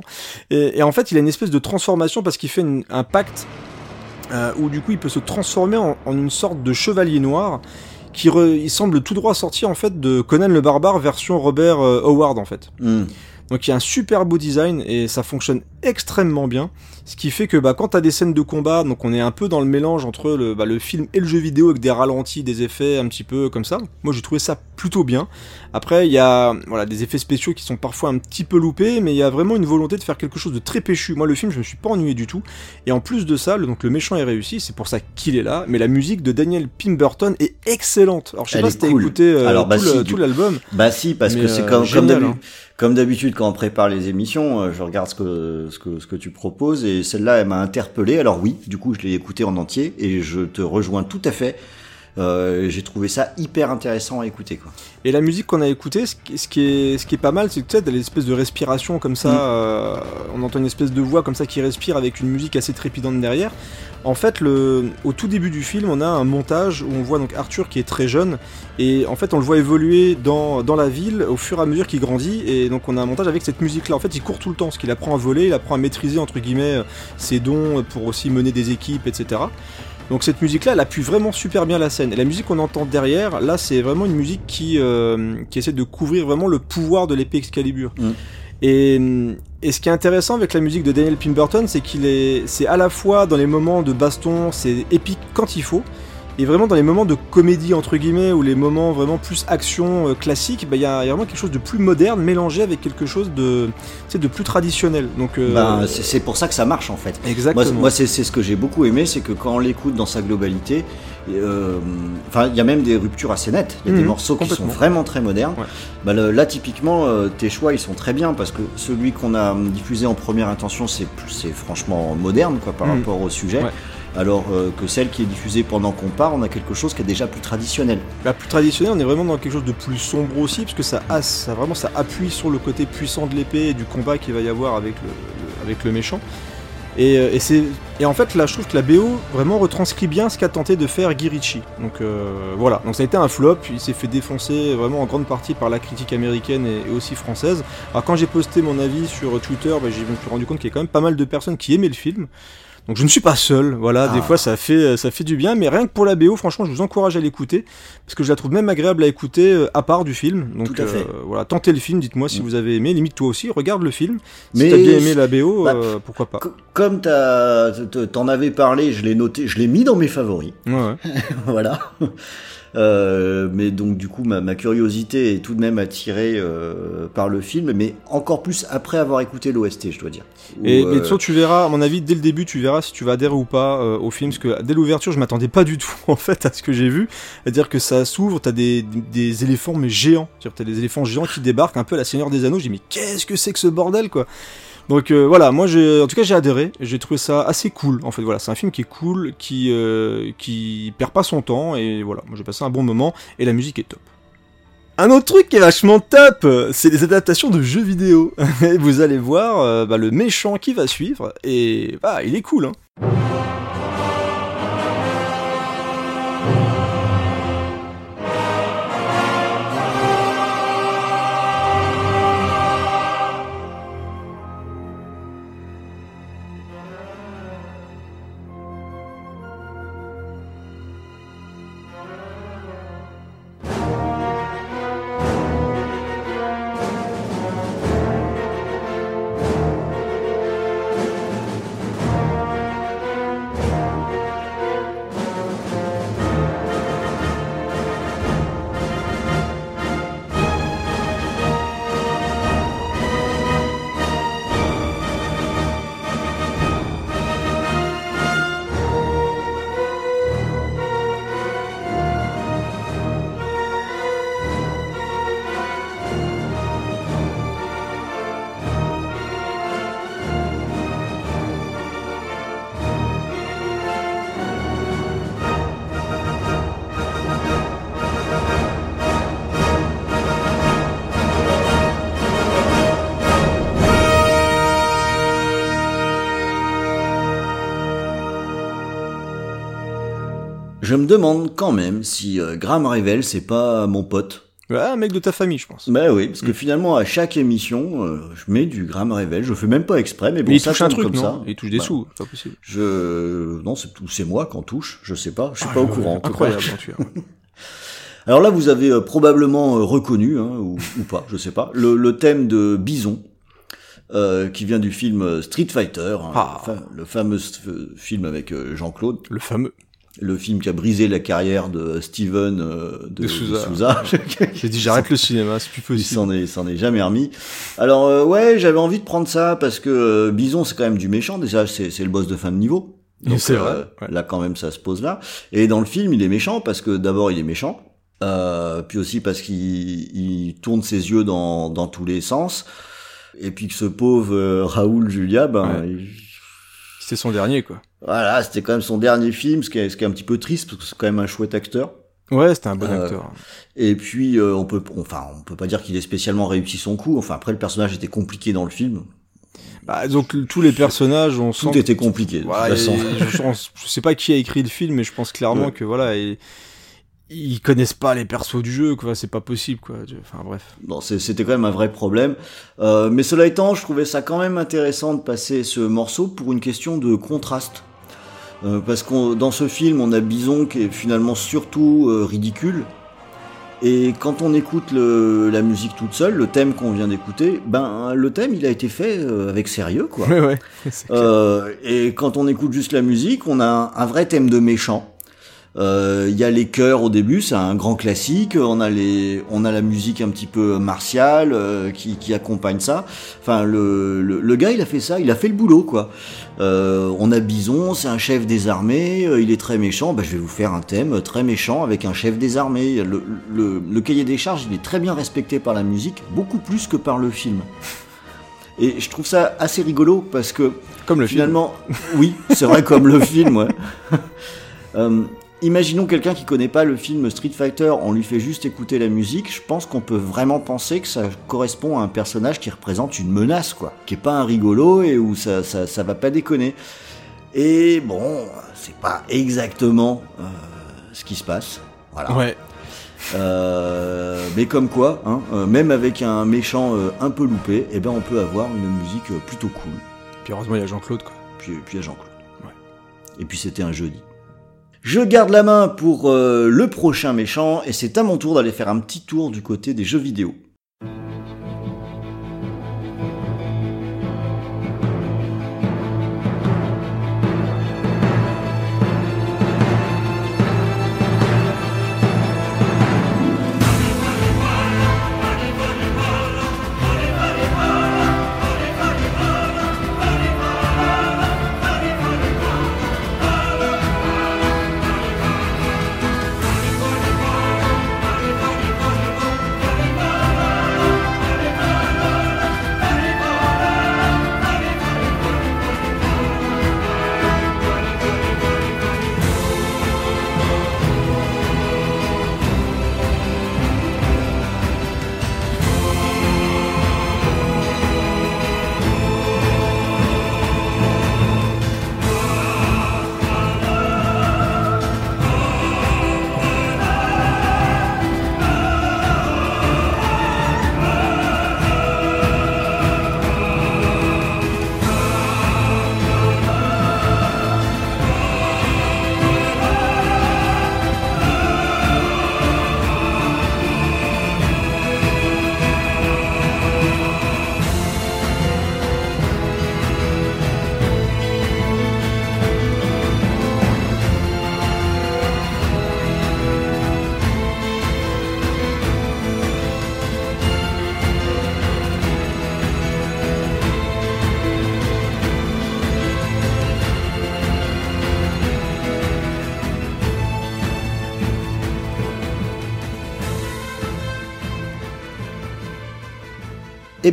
Et, et en fait, il a une espèce de transformation parce qu'il fait une- un pacte euh, où du coup, il peut se transformer en, en une sorte de chevalier noir qui il semble tout droit sortir en fait de Conan le barbare version Robert euh, Howard en fait. Hmm. Donc il y a un super beau design et ça fonctionne extrêmement bien. Ce qui fait que bah, quand t'as des scènes de combat, donc on est un peu dans le mélange entre le, bah, le film et le jeu vidéo avec des ralentis, des effets un petit peu comme ça. Moi j'ai trouvé ça plutôt bien. Après il y a voilà des effets spéciaux qui sont parfois un petit peu loupés, mais il y a vraiment une volonté de faire quelque chose de très péchu. Moi le film je me suis pas ennuyé du tout. Et en plus de ça, le, donc le méchant est réussi, c'est pour ça qu'il est là. Mais la musique de Daniel Pemberton est excellente. Alors je sais Elle pas si t'as cool. écouté euh, Alors, bah tout, si, du- l'album. Bah si, parce Mais, que c'est euh, comme. Comme d'habitude quand on prépare les émissions, euh, je regarde ce que, ce que, ce que tu proposes et celle-là, elle m'a interpellé. Alors oui, du coup, je l'ai écouté en entier et je te rejoins tout à fait. Euh, J'ai trouvé ça hyper intéressant à écouter. Quoi. Et la musique qu'on a écoutée, ce qui, ce est, ce qui est pas mal, c'est que tu sais, t'as l'espèce de respiration comme ça, Mm. euh, on entend une espèce de voix comme ça qui respire avec une musique assez trépidante derrière. En fait, le, au tout début du film, on a un montage où on voit donc Arthur qui est très jeune, et en fait, on le voit évoluer dans, dans la ville au fur et à mesure qu'il grandit, et donc on a un montage avec cette musique-là. En fait, il court tout le temps, parce qu'il apprend à voler, il apprend à maîtriser, entre guillemets, ses dons pour aussi mener des équipes, etc. Donc cette musique-là, elle appuie vraiment super bien la scène. Et la musique qu'on entend derrière, là, c'est vraiment une musique qui, euh, qui essaie de couvrir vraiment le pouvoir de l'épée Excalibur. Mm. Et, et ce qui est intéressant avec la musique de Daniel Pemberton, c'est qu'il est, c'est à la fois dans les moments de baston, c'est épique quand il faut, et vraiment dans les moments de comédie entre guillemets ou les moments vraiment plus action euh, classique, bah, il y, a il y a vraiment quelque chose de plus moderne mélangé avec quelque chose de, de plus traditionnel. Donc euh, Ben, c'est pour ça que ça marche en fait. Exactement. moi, c'est ce que j'ai beaucoup aimé, c'est que quand on l'écoute dans sa globalité, euh, enfin, il y a même des ruptures assez nettes. Il y a des Mhm, morceaux qui sont vraiment très modernes. Ouais. Bah, le- là, typiquement, tes choix, ils sont très bien parce que celui qu'on a diffusé en première intention, c'est franchement moderne, quoi, par Mhm. rapport au sujet. Ouais. Alors euh, que celle qui est diffusée pendant qu'on part, on a quelque chose qui est déjà plus traditionnel. La plus traditionnelle, on est vraiment dans quelque chose de plus sombre aussi, parce que ça, appuie sur le côté puissant de l'épée et du combat qu'il va y avoir avec le, méchant. Et, euh, et en fait là, je trouve que la BO vraiment retranscrit bien ce qu'a tenté de faire Guy Ritchie. Donc euh, voilà, donc ça a été un flop. Il s'est fait défoncer vraiment en grande partie par la critique américaine et, aussi française. Alors quand j'ai posté mon avis sur Twitter, bah, j'ai- je me rendu compte qu'il y a quand même pas mal de personnes qui aimaient le film. Donc je ne suis pas seul, voilà, des Ah. fois ça fait ça fait du bien, mais rien que pour la BO, franchement, je vous encourage à l'écouter parce que je la trouve même agréable à écouter euh, à part du film. Donc Tout à fait. euh, voilà, tentez le film, dites-moi si Mm. vous avez aimé, limite toi aussi, regarde le film. Si Mais t'as bien aimé la BO, bah, euh, pourquoi pas. Co- Comme t'en avais parlé, je l'ai noté, je l'ai mis dans mes favoris. Ouais. voilà. Euh, mais donc du coup ma, ma curiosité est tout de même attirée euh, par le film, mais encore plus après avoir écouté l'OST, je dois dire. Et Où, mais euh, de toute façon, tu verras, à mon avis, dès le début, tu verras si tu vas adhérer ou pas euh, au film, parce que dès l'ouverture, je m'attendais pas du tout en fait à ce que j'ai vu. C'est-à-dire que ça s'ouvre, t'as des, des éléphants mais géants, c'est-à-dire t'as des éléphants géants qui débarquent un peu à la Seigneur des Anneaux. J'ai dit mais qu'est-ce que c'est que ce bordel quoi? Donc euh, voilà, moi j'ai, en tout cas j'ai adhéré, j'ai trouvé ça assez cool. En fait voilà, c'est un film qui est cool, qui euh, qui perd pas son temps et voilà, moi j'ai passé un bon moment et la musique est top. Un autre truc qui est vachement top, c'est les adaptations de jeux vidéo. Et vous allez voir euh, bah, le méchant qui va suivre, et bah, il est cool. Hein. Je me demande quand même si euh, Graham Revel c'est pas mon pote. Ouais, un mec de ta famille, je pense. Bah oui, parce que finalement à chaque émission, euh, je mets du Graham Revel. Je fais même pas exprès, mais bon, Mais il ça touche un truc, comme non ça. Il touche des sous, c'est pas possible. Je non, c'est c'est moi qui en touche. Je sais pas, je suis Ah, pas au courant. Incroyable, cas. Alors là, vous avez euh, probablement euh, reconnu, hein, ou, ou pas, je sais pas, le, le thème de Bison, euh, qui vient du film Street Fighter, hein, Ah. le, fa- le fameux film avec Jean-Claude, Le fameux. Le film qui a brisé la carrière de Steven euh, de, De Souza. Souza. J'ai dit j'arrête le cinéma, c'est plus Il possible. s'en est, s'en est jamais remis. Alors euh, ouais, j'avais envie de prendre ça parce que euh, Bison c'est quand même du méchant. Déjà c'est, c'est le boss de fin de niveau. Donc, C'est euh, vrai, ouais. Là quand même ça se pose là. Et dans le film il est méchant parce que d'abord il est méchant, euh, puis aussi parce qu'il il tourne ses yeux dans, dans tous les sens. Et puis que ce pauvre euh, Raoul Julia, ben Ouais. il- C'était son dernier, quoi. voilà, c'était quand même son dernier film, ce qui est, ce qui est un petit peu triste parce que c'est quand même un chouette acteur. Ouais, c'était un bon Euh, acteur. Et puis euh, on peut, enfin on peut pas dire qu'il ait spécialement réussi son coup. Enfin après le personnage était compliqué dans le film. Bah, donc tous les personnages, on sent. Tout était compliqué. De Voilà, toute façon. et je, pense- je sais pas qui a écrit le film, mais je pense clairement Ouais. que voilà, et- ils connaissent pas les persos du jeu, quoi. C'est pas possible, quoi. Enfin bref. Bon, c'était quand même un vrai problème. Euh, mais cela étant, je trouvais ça quand même intéressant de passer ce morceau pour une question de contraste. Euh, parce que dans ce film, on a Bison qui est finalement surtout euh, ridicule. Et quand on écoute le, la musique toute seule, le thème qu'on vient d'écouter, ben le thème il a été fait avec sérieux quoi. Ouais, ouais. Euh, et quand on écoute juste la musique, on a un, un vrai thème de méchant. Euh, Il y a les chœurs au début, c'est un grand classique. On a les, on a la musique un petit peu martiale euh, qui, qui accompagne ça. Enfin, le, le, le gars, il a fait ça, il a fait le boulot, quoi. Euh, on a Bison, c'est un chef des armées, euh, il est très méchant. Bah, je vais vous faire un thème très méchant avec un chef des armées. Le, le, le cahier des charges, il est très bien respecté par la musique, beaucoup plus que par le film. Et je trouve ça assez rigolo parce que Comme le film. Finalement, oui, c'est vrai comme le film, ouais. Euh, imaginons quelqu'un qui connaît pas le film Street Fighter, on lui fait juste écouter la musique, je pense qu'on peut vraiment penser que ça correspond à un personnage qui représente une menace, quoi. Qui est pas un rigolo et où ça, ça, ça va pas déconner. Et bon, c'est pas exactement euh, ce qui se passe. Voilà. Ouais. Euh, mais comme quoi, hein, euh, même avec un méchant euh, un peu loupé, eh ben on peut avoir une musique plutôt cool. Puis heureusement, il y a Jean-Claude, quoi. Puis, puis à Jean-Claude. Et puis c'était un jeudi. Je garde la main pour euh, le prochain méchant et c'est à mon tour d'aller faire un petit tour du côté des jeux vidéo.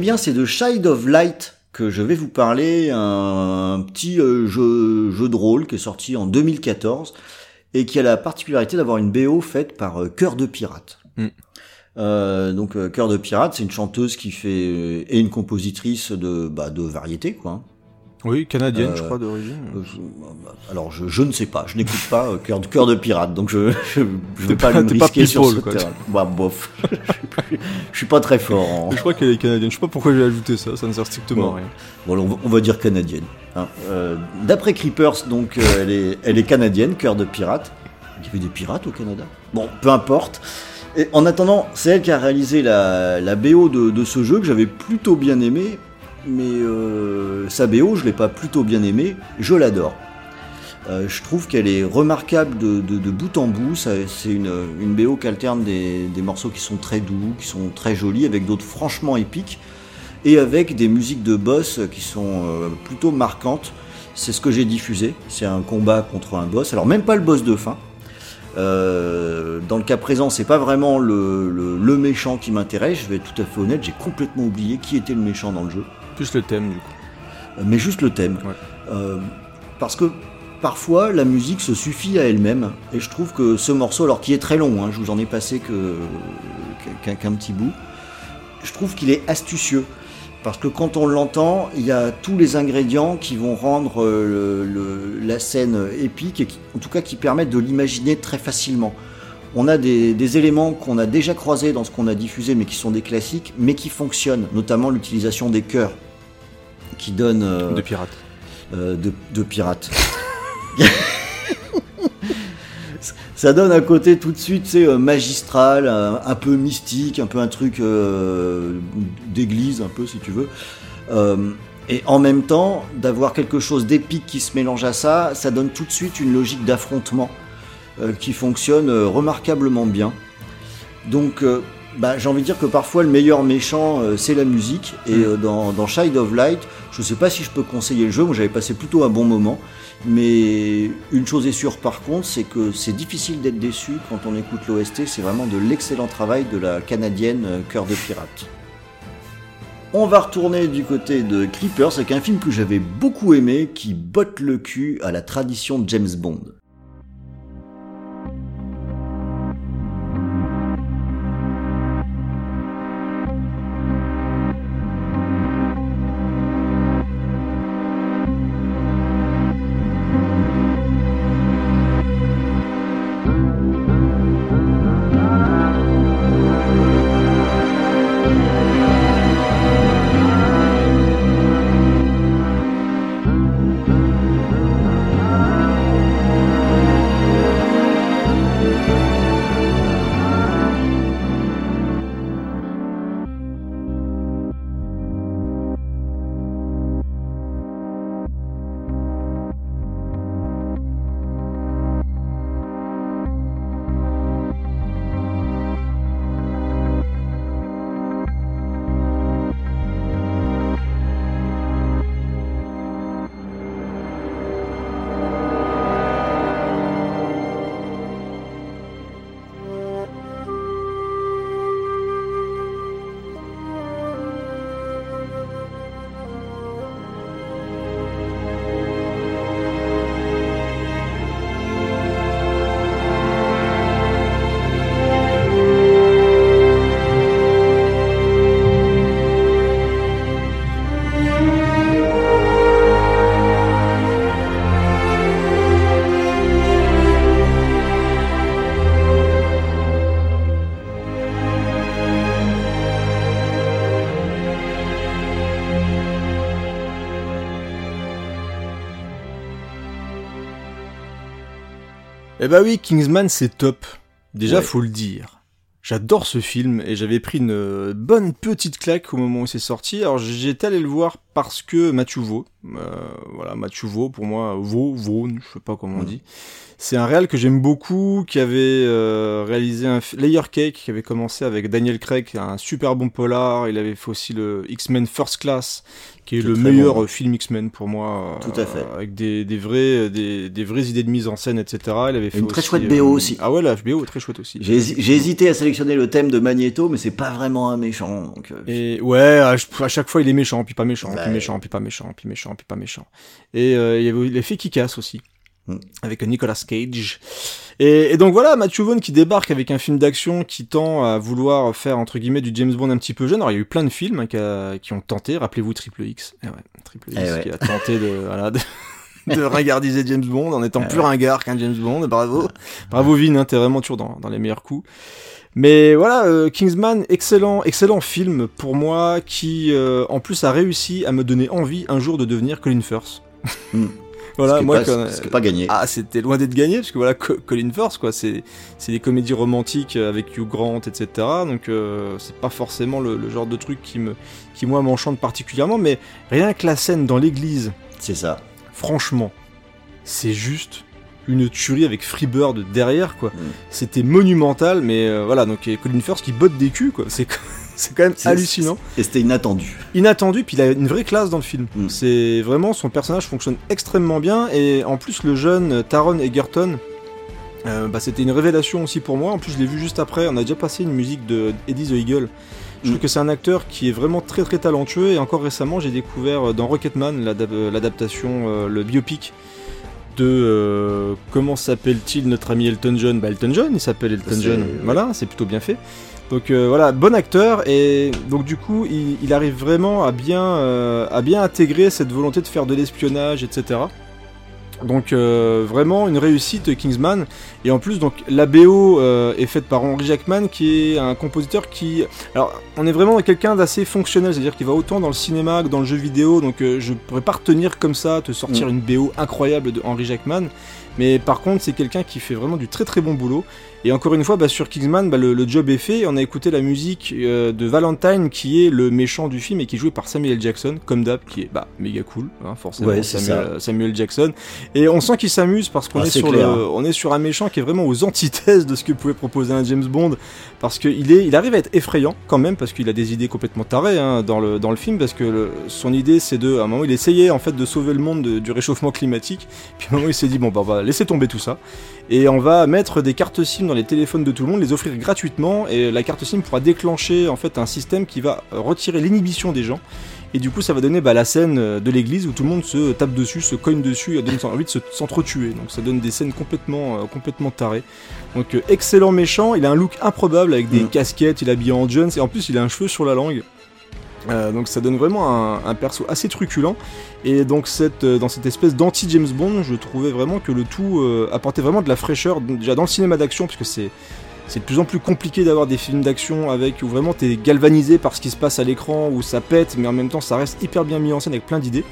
Bien, c'est de Child of Light que je vais vous parler, un petit euh, jeu, jeu de rôle qui est sorti en 2014 et qui a la particularité d'avoir une BO faite par euh, Cœur de Pirate. Mm. Euh, donc Cœur de Pirate, c'est une chanteuse qui fait et une compositrice de bah, de variété quoi. Oui, canadienne, Euh, je crois, d'origine. Euh, alors je, je ne sais pas, je n'écoute pas euh, Cœur de Cœur de Pirate, donc je je vais pas, pas- pas risquer sur ce quoi. terrain. Bah bof, je, suis je suis pas très fort. En... Je crois qu'elle est canadienne. Je sais pas pourquoi j'ai ajouté ça, ça ne sert strictement Bon. à rien. Bon, on va, on va dire canadienne. hein. Euh, D'après Creepers, donc, elle, est, elle est canadienne, cœur de pirate. Il y avait des pirates au Canada? Bon, peu importe. Et en attendant, c'est elle qui a réalisé la, la BO de, de ce jeu que j'avais plutôt bien aimé. Mais euh, sa BO, je l'ai pas plutôt bien aimé. Je l'adore. Euh, je trouve qu'elle est remarquable de, bout en bout. C'est une, BO qui alterne des, morceaux qui sont très doux, qui sont très jolis, avec d'autres franchement épiques et avec des musiques de boss qui sont euh, plutôt marquantes. C'est ce que j'ai diffusé. C'est un combat contre un boss. Alors même pas le boss de fin. Dans le cas présent, c'est pas vraiment le méchant qui m'intéresse. Je vais être tout à fait honnête, j'ai complètement oublié qui était le méchant dans le jeu. Plus le thème, du coup. Euh, mais juste le thème. Ouais. Euh, parce que parfois la musique se suffit à elle-même et je trouve que ce morceau, alors qui est très long, hein, je vous en ai passé que qu'un petit bout, je trouve qu'il est astucieux. Parce que quand on l'entend, il y a tous les ingrédients qui vont rendre euh, le- le- la scène épique et qui, en tout cas qui permettent de l'imaginer très facilement. On a des, des éléments qu'on a déjà croisés dans ce qu'on a diffusé, mais qui sont des classiques, mais qui fonctionnent, notamment l'utilisation des chœurs, qui donne euh, De pirate. euh, de, de pirates. Ça donne un côté tout de suite, c'est magistral, un, un peu mystique, un peu un truc euh, d'église, un peu si tu veux. Euh, et en même temps, d'avoir quelque chose d'épique qui se mélange à ça, ça donne tout de suite une logique d'affrontement euh, qui fonctionne euh, remarquablement bien. Donc, euh, bah, j'ai envie de dire que parfois le meilleur méchant, euh, c'est la musique. Et Mm. euh, dans, dans Child of Light, je sais pas si je peux conseiller le jeu, moi j'avais passé plutôt un bon moment. Mais une chose est sûre par contre, c'est que c'est difficile d'être déçu quand on écoute l'OST. C'est vraiment de l'excellent travail de la canadienne euh, Cœur de Pirate. On va retourner du côté de Creepers avec un film que j'avais beaucoup aimé qui botte le cul à la tradition de James Bond. Eh bah oui, Kingsman c'est top. Déjà, Ouais. faut le dire. J'adore ce film et j'avais pris une bonne petite claque au moment où c'est sorti. Alors j'étais allé le voir parce que Mathieu Vaux, euh, voilà Mathieu Vaux pour moi, Vaux, Vaux, je sais pas comment on Mm. dit. C'est un réal que j'aime beaucoup, qui avait euh, réalisé un Layer Cake, qui avait commencé avec Daniel Craig, un super bon polar. Il avait fait aussi le X-Men First Class, qui est Qui le meilleur bon. euh, film X-Men pour moi. Tout à fait. euh, avec des, des vrais, des, des vraies idées de mise en scène, etc. Il avait fait Une très aussi, chouette BO aussi. Ah ouais, la BO est très chouette aussi. J'ai hési- j'ai hésité à sélectionner le thème de Magneto, mais c'est pas vraiment un méchant. Donc, euh, Et ouais, à, ch- à chaque fois il est méchant, puis pas méchant, puis méchant, puis pas méchant, puis méchant, puis pas méchant. Et euh, il y avait l'effet qui casse aussi. Mm. Avec Nicolas Cage. Et, et donc voilà, Matthew Vaughn qui débarque avec un film d'action qui tend à vouloir faire entre guillemets du James Bond un petit peu jeune. Alors il y a eu plein de films hein, qui, a- qui ont tenté, rappelez-vous Triple X. Eh ouais, Triple X Eh ouais. qui a tenté de, voilà, de, de ringardiser James Bond en étant Eh plus ringard qu'un James Bond. Bravo. Bravo Vin, hein, t'es vraiment toujours dans, dans les meilleurs coups. Mais voilà, euh, Kingsman, excellent, excellent film pour moi qui, euh, en plus, a réussi à me donner envie un jour de devenir Colin Firth. Hmm. voilà, moi, pas, quand- est pas gagné. ah, c'était loin d'être gagné parce que voilà, Co- Colin Firth, quoi, c'est c'est des comédies romantiques avec Hugh Grant, etc. Donc euh, c'est pas forcément le, le genre de truc qui me, qui moi m'enchante particulièrement, mais rien que la scène dans l'église, C'est ça. franchement, c'est juste une tuerie avec Freebird derrière, quoi. Mm. C'était monumental, mais euh, voilà, donc a Colin Firth qui botte des culs, quoi. C'est c'est quand même hallucinant. Et c'était inattendu. Inattendu, puis il a une vraie classe dans le film. Mm. C'est vraiment, son personnage fonctionne extrêmement bien, et en plus, le jeune Taron Egerton, euh, bah, c'était une révélation aussi pour moi. En plus, je l'ai vu juste après. On a déjà passé une musique de Eddie the Eagle. Je trouve Mm. que c'est un acteur qui est vraiment très très talentueux. Et encore récemment, j'ai découvert euh, dans Rocketman euh, l'adaptation, euh, le biopic de euh, comment s'appelle-t-il notre ami Elton John? Bah Elton John, il s'appelle Elton John. Voilà, c'est plutôt bien fait. Donc euh, voilà, bon acteur et donc du coup il, arrive vraiment euh, à bien intégrer cette volonté de faire de l'espionnage, etc. Donc euh, vraiment une réussite Kingsman. Et en plus donc la BO euh, est faite par Henry Jackman qui est un compositeur qui alors on est vraiment quelqu'un d'assez fonctionnel. C'est-à-dire qu'il va autant dans le cinéma que dans le jeu vidéo. Donc euh, je pourrais pas retenir comme ça te sortir Mm. une BO incroyable de Henry Jackman. Mais par contre c'est quelqu'un qui fait vraiment du très très bon boulot. Et encore une fois bah, sur Kingsman bah, le, le job est fait. On a écouté la musique euh, de Valentine qui est le méchant du film et qui est joué par Samuel. Jackson comme d'hab qui est bah méga cool hein, forcément Ouais, Samuel Jackson et on sent qu'il s'amuse parce qu'on Ah, est sur clair. le, on est sur un méchant qui est vraiment aux antithèses de ce que pouvait proposer un James Bond parce qu'il il arrive à être effrayant quand même parce qu'il a des idées complètement tarées hein, dans le dans le film parce que le- son idée c'est de à un moment il essayait en fait de sauver le monde de- du réchauffement climatique. Puis à un moment il s'est dit bon bah on va laisser tomber tout ça. Et on va mettre des cartes SIM dans les téléphones de tout le monde les offrir gratuitement. Et la carte SIM pourra déclencher en fait un système qui va retirer l'inhibition des gens et du coup, ça va donner bah, la scène euh, de l'église où tout le monde se tape dessus, se cogne dessus et donne envie de se- s'entretuer. Donc ça donne des scènes complètement, euh, complètement tarées. Donc euh, excellent méchant, il a un look improbable avec des Mm. casquettes, il est habillé en Jones et en plus il a un cheveu sur la langue. Euh, donc ça donne vraiment un, un perso assez truculent et donc cette, euh, dans cette espèce d'anti James Bond je trouvais vraiment que le tout euh, apportait vraiment de la fraîcheur déjà dans le cinéma d'action parce que c'est c'est de plus en plus compliqué d'avoir des films d'action avec où vraiment t'es galvanisé par ce qui se passe à l'écran où ça pète mais en même temps ça reste hyper bien mis en scène avec plein d'idées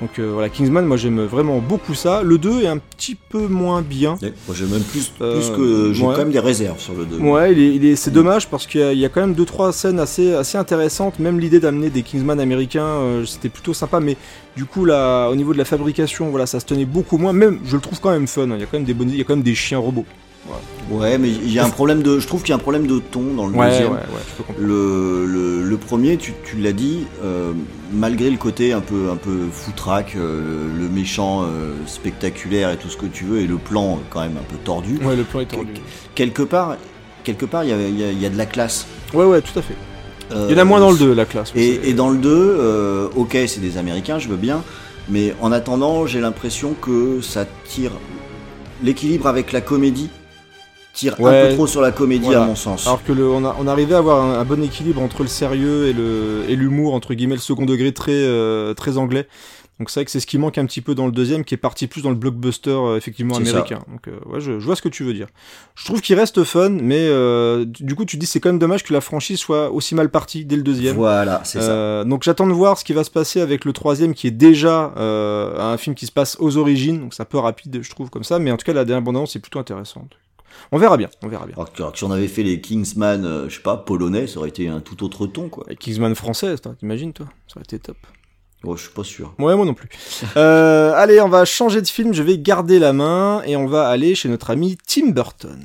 Donc euh, voilà, Kingsman, moi j'aime vraiment beaucoup ça. Le 2 est un petit peu moins bien. Ouais, Moi, j'ai même plus, Euh, plus que j'ai ouais. quand même des réserves sur le 2. Ouais, il est, c'est dommage parce qu'il y, a- il y a quand même deux trois scènes assez, assez intéressantes. Même l'idée d'amener des Kingsman américains, euh, c'était plutôt sympa. Mais du coup, là, au niveau de la fabrication, voilà, ça se tenait beaucoup moins. Même, je le trouve quand même fun. hein. Il y a quand même des bonnes, il y a quand même des chiens robots. Ouais, mais il y a un problème de, je trouve qu'il y a un problème de ton dans le Ouais, deuxième. ouais, je peux comprendre. Le, le, le premier, tu, tu l'as dit, euh, malgré le côté un peu, un peu foutraque, euh, le méchant euh, spectaculaire et tout ce que tu veux, et le plan quand même un peu tordu, Ouais, le plan est tordu. quelque part, quelque part, il y a, y a- y a de la classe. Ouais, ouais, tout à fait. Il y en a moins dans le 2, la classe. Et, et dans le 2, euh, ok, c'est des Américains, je veux bien, mais en attendant, j'ai l'impression que ça tire l'équilibre avec la comédie tire un peu trop sur la comédie Voilà. à mon sens. Alors que le, on, a, on arrivait à avoir un, un bon équilibre entre le sérieux et le et l'humour entre guillemets le second degré très euh, très anglais. Donc c'est vrai que c'est ce qui manque un petit peu dans le deuxième, qui est parti plus dans le blockbuster euh, effectivement ça. américain. Donc euh, ouais, je, je vois ce que tu veux dire. Je trouve qu'il reste fun, mais euh, du coup tu te dis c'est quand même dommage que la franchise soit aussi mal partie dès le deuxième. Voilà, c'est ça. Euh, donc j'attends de voir ce qui va se passer avec le troisième qui est déjà euh, un film qui se passe aux origines, donc c'est un peu rapide je trouve comme ça, mais en tout cas la dernière bande-annonce est plutôt intéressante. On verra bien, on verra bien. Alors que, alors que si on avait fait les Kingsman, euh, je sais pas, polonais, ça aurait été un tout autre ton, quoi. Et Kingsman française, toi, t'imagines toi? Ça aurait été top. Oh, je suis pas sûr. Ouais, moi non plus. Euh, allez, on va changer de film, je vais garder la main et on va aller chez notre ami Tim Burton.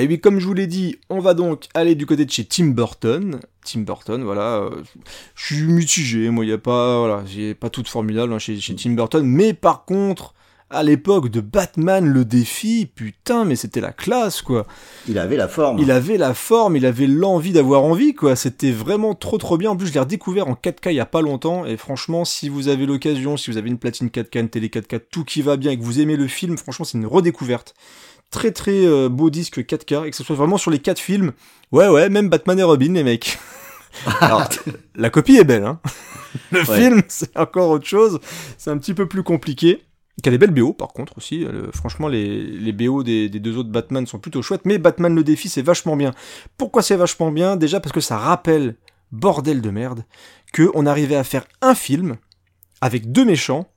Et oui, comme je vous l'ai dit, on va donc aller du côté de chez Tim Burton. Tim Burton, voilà. euh, je suis mitigé, moi, il n'y a pas, voilà, j'ai pas tout de formidable hein, chez, chez Tim Burton. Mais par contre, à l'époque de Batman le défi, putain, mais c'était la classe, quoi. Il avait la forme. Il avait la forme, il avait l'envie d'avoir envie, quoi. C'était vraiment trop trop bien. En plus, je l'ai redécouvert en 4K il y a pas longtemps. Et franchement, si vous avez l'occasion, si vous avez une platine 4K, une télé 4K, tout qui va bien et que vous aimez le film, franchement, c'est une redécouverte. Très très euh, beau disque 4K et que ce soit vraiment sur les quatre films. Ouais, ouais, même Batman et Robin, les mecs. Alors, la copie est belle, hein. Le Ouais. film, c'est encore autre chose. C'est un petit peu plus compliqué. Il y a des belles BO par contre aussi. Le- franchement, les, les BO des, des deux autres Batman sont plutôt chouettes. Mais Batman le défi, c'est vachement bien. Pourquoi c'est vachement bien? Déjà parce que ça rappelle, bordel de merde, que on arrivait à faire un film avec deux méchants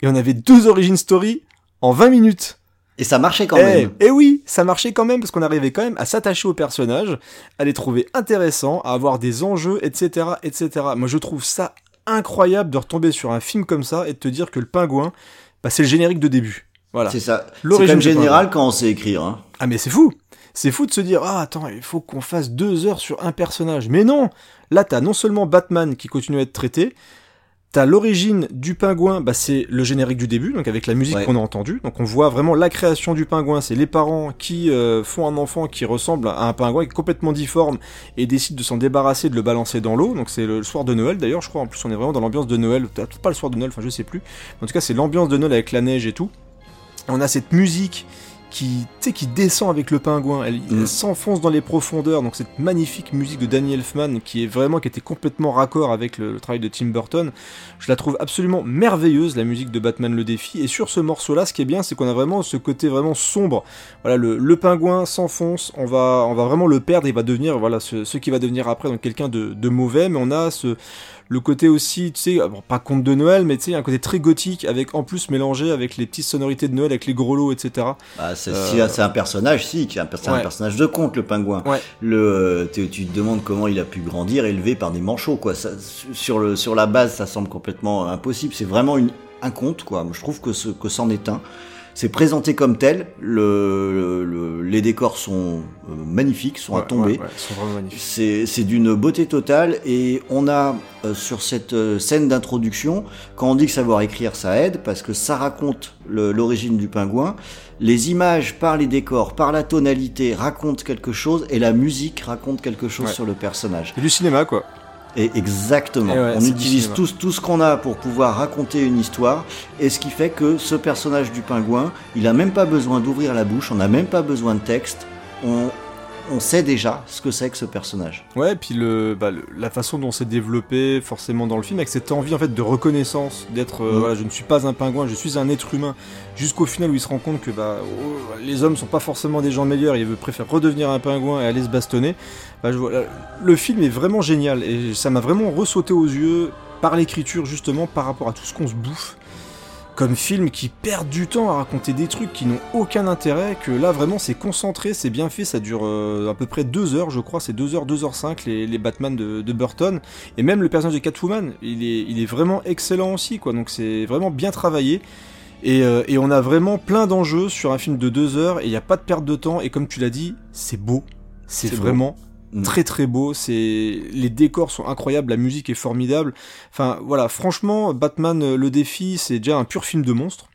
et on avait deux origin story en 20 minutes. Et ça marchait quand Eh, même. eh oui, ça marchait quand même parce qu'on arrivait quand même à s'attacher aux personnages, à les trouver intéressants, à avoir des enjeux, etc., etc. Moi, je trouve ça incroyable de retomber sur un film comme ça et de te dire que le pingouin, bah, c'est le générique de début. Voilà. C'est ça. C'est L'origine comme général quand on sait écrire. Hein. Ah mais c'est fou C'est fou de se dire, ah attends, il faut qu'on fasse deux heures sur un personnage. Mais non Là, t'as non seulement Batman qui continue à être traité, t'as l'origine du pingouin, bah c'est le générique du début, donc avec la musique Ouais. qu'on a entendue. Donc on voit vraiment la création du pingouin, c'est les parents qui euh, font un enfant qui ressemble à un pingouin qui est complètement difforme et décident de s'en débarrasser, de le balancer dans l'eau. Donc c'est le soir de Noël d'ailleurs, je crois. En plus, on est vraiment dans l'ambiance de Noël. Peut-être pas le soir de Noël, enfin je sais plus. En tout cas, c'est l'ambiance de Noël avec la neige et tout. On a cette musique qui, qui descend avec le pingouin. Elle, elle Mm. s'enfonce dans les profondeurs. Donc cette magnifique musique de Danny Elfman, qui est vraiment, qui était complètement raccord avec le, le travail de Tim Burton. Je la trouve absolument merveilleuse, la musique de Batman le défi. Et sur ce morceau-là, ce qui est bien, c'est qu'on a vraiment ce côté vraiment sombre. Voilà, le, le pingouin s'enfonce. On va, on va vraiment le perdre. Il va devenir, voilà, ce, ce qui va devenir après, donc quelqu'un de, de mauvais. Mais on a ce le côté aussi, tu sais, bon, pas conte de Noël, mais tu sais, un côté très gothique, avec en plus mélangé avec les petites sonorités de Noël, avec les gros lots, etc. Bah, c'est Euh, un personnage, si, un, per- c'est un Ouais. personnage de conte, le pingouin. Ouais. Le, tu, tu te demandes comment il a pu grandir élevé par des manchots, quoi. Ça, sur, le, sur la base, ça semble complètement impossible. C'est vraiment une, un conte, quoi. Je trouve que, ce, que c'en est un. C'est présenté comme tel. Le, le- les décors sont euh, magnifiques, sont à tomber. ouais, sont vraiment magnifiques. C'est c'est d'une beauté totale et on a euh, sur cette euh, scène d'introduction, quand on dit que savoir écrire ça aide, parce que ça raconte le- l'origine du pingouin, les images par les décors, par la tonalité racontent quelque chose et la musique raconte quelque chose sur le personnage. C'est du cinéma, quoi. Et exactement, Et ouais, on utilise tout, tout ce qu'on a pour pouvoir raconter une histoire et ce qui fait que ce personnage du pingouin, il a même pas besoin d'ouvrir la bouche, on n'a même pas besoin de texte, on, on sait déjà ce que c'est que ce personnage. Ouais, et puis le, bah, le- la façon dont c'est développé forcément dans le film, avec cette envie en fait de reconnaissance, d'être, euh, Mm. voilà, je ne suis pas un pingouin, je suis un être humain, jusqu'au final où il se rend compte que bah, oh, les hommes sont pas forcément des gens meilleurs, et il veut préfère redevenir un pingouin et aller se bastonner. Bah, je le film est vraiment génial et ça m'a vraiment ressauté aux yeux par l'écriture justement par rapport à tout ce qu'on se bouffe comme film qui perd du temps à raconter des trucs qui n'ont aucun intérêt, que là vraiment c'est concentré, c'est bien fait, ça dure euh, à peu près 2 heures je crois, c'est 2 heures, 2 heures 5 les, les Batman de, de Burton, et même le personnage de Catwoman, il est, il est vraiment excellent aussi quoi, donc c'est vraiment bien travaillé. Et, euh, et on a vraiment plein d'enjeux sur un film de 2 heures et il n'y a pas de perte de temps et comme tu l'as dit, c'est beau. C'est beau. Mm. très très beau, c'est les décors sont incroyables, la musique est formidable. Enfin voilà, franchement, Batman euh, le défi, c'est déjà un pur film de monstre.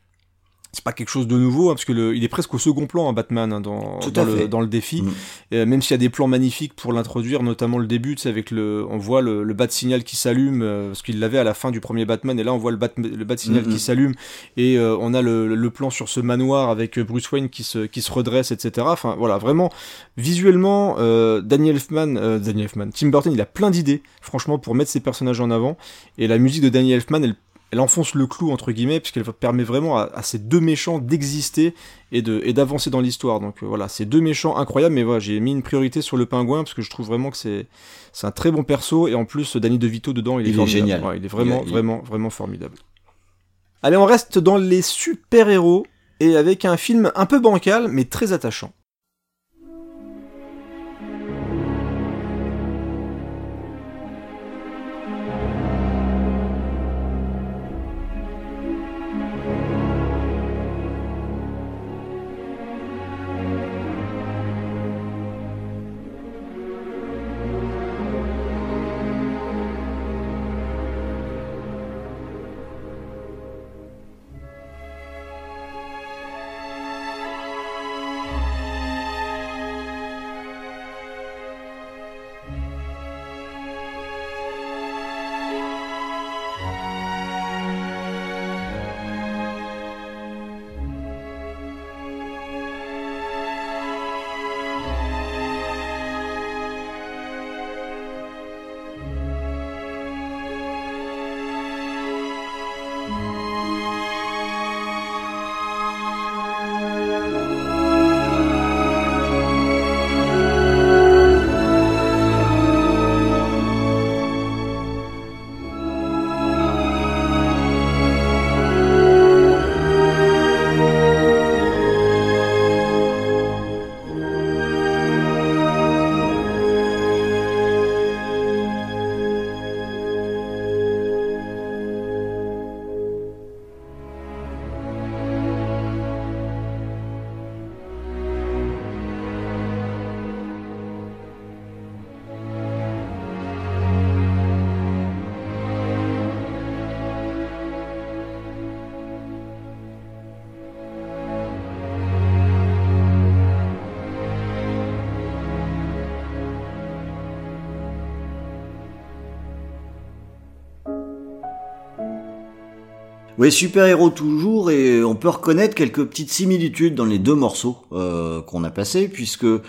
C'est pas quelque chose de nouveau hein, parce que le, il est presque au second plan hein, Batman hein, dans, dans le, dans le défi. Mm. Euh, même s'il y a des plans magnifiques pour l'introduire, notamment le début, sais, avec le, on voit le, le bat signal qui s'allume euh, parce qu'il l'avait à la fin du premier Batman et là on voit le bat, le bat signal Mhm. qui s'allume et euh, on a le, le plan sur ce manoir avec euh, Bruce Wayne qui se qui se redresse, etc. Enfin voilà, vraiment visuellement, euh, Daniel Elfman, euh, Daniel Elfman, Tim Burton, il a plein d'idées, franchement, pour mettre ses personnages en avant et la musique de Daniel Elfman, elle elle enfonce le clou entre guillemets puisqu'elle permet vraiment à, à ces deux méchants d'exister et de et d'avancer dans l'histoire donc euh, voilà ces deux méchants incroyables mais voilà j'ai mis une priorité sur le pingouin parce que je trouve vraiment que c'est c'est un très bon perso et en plus Danny DeVito dedans il est, Il est formidable. génial. Ouais, il est vraiment Il vraiment vraiment formidable allez on reste dans les super héros et avec un film un peu bancal mais très attachant Oui, super-héros toujours, et on peut reconnaître quelques petites similitudes dans les deux morceaux euh, qu'on a passés, puisque euh,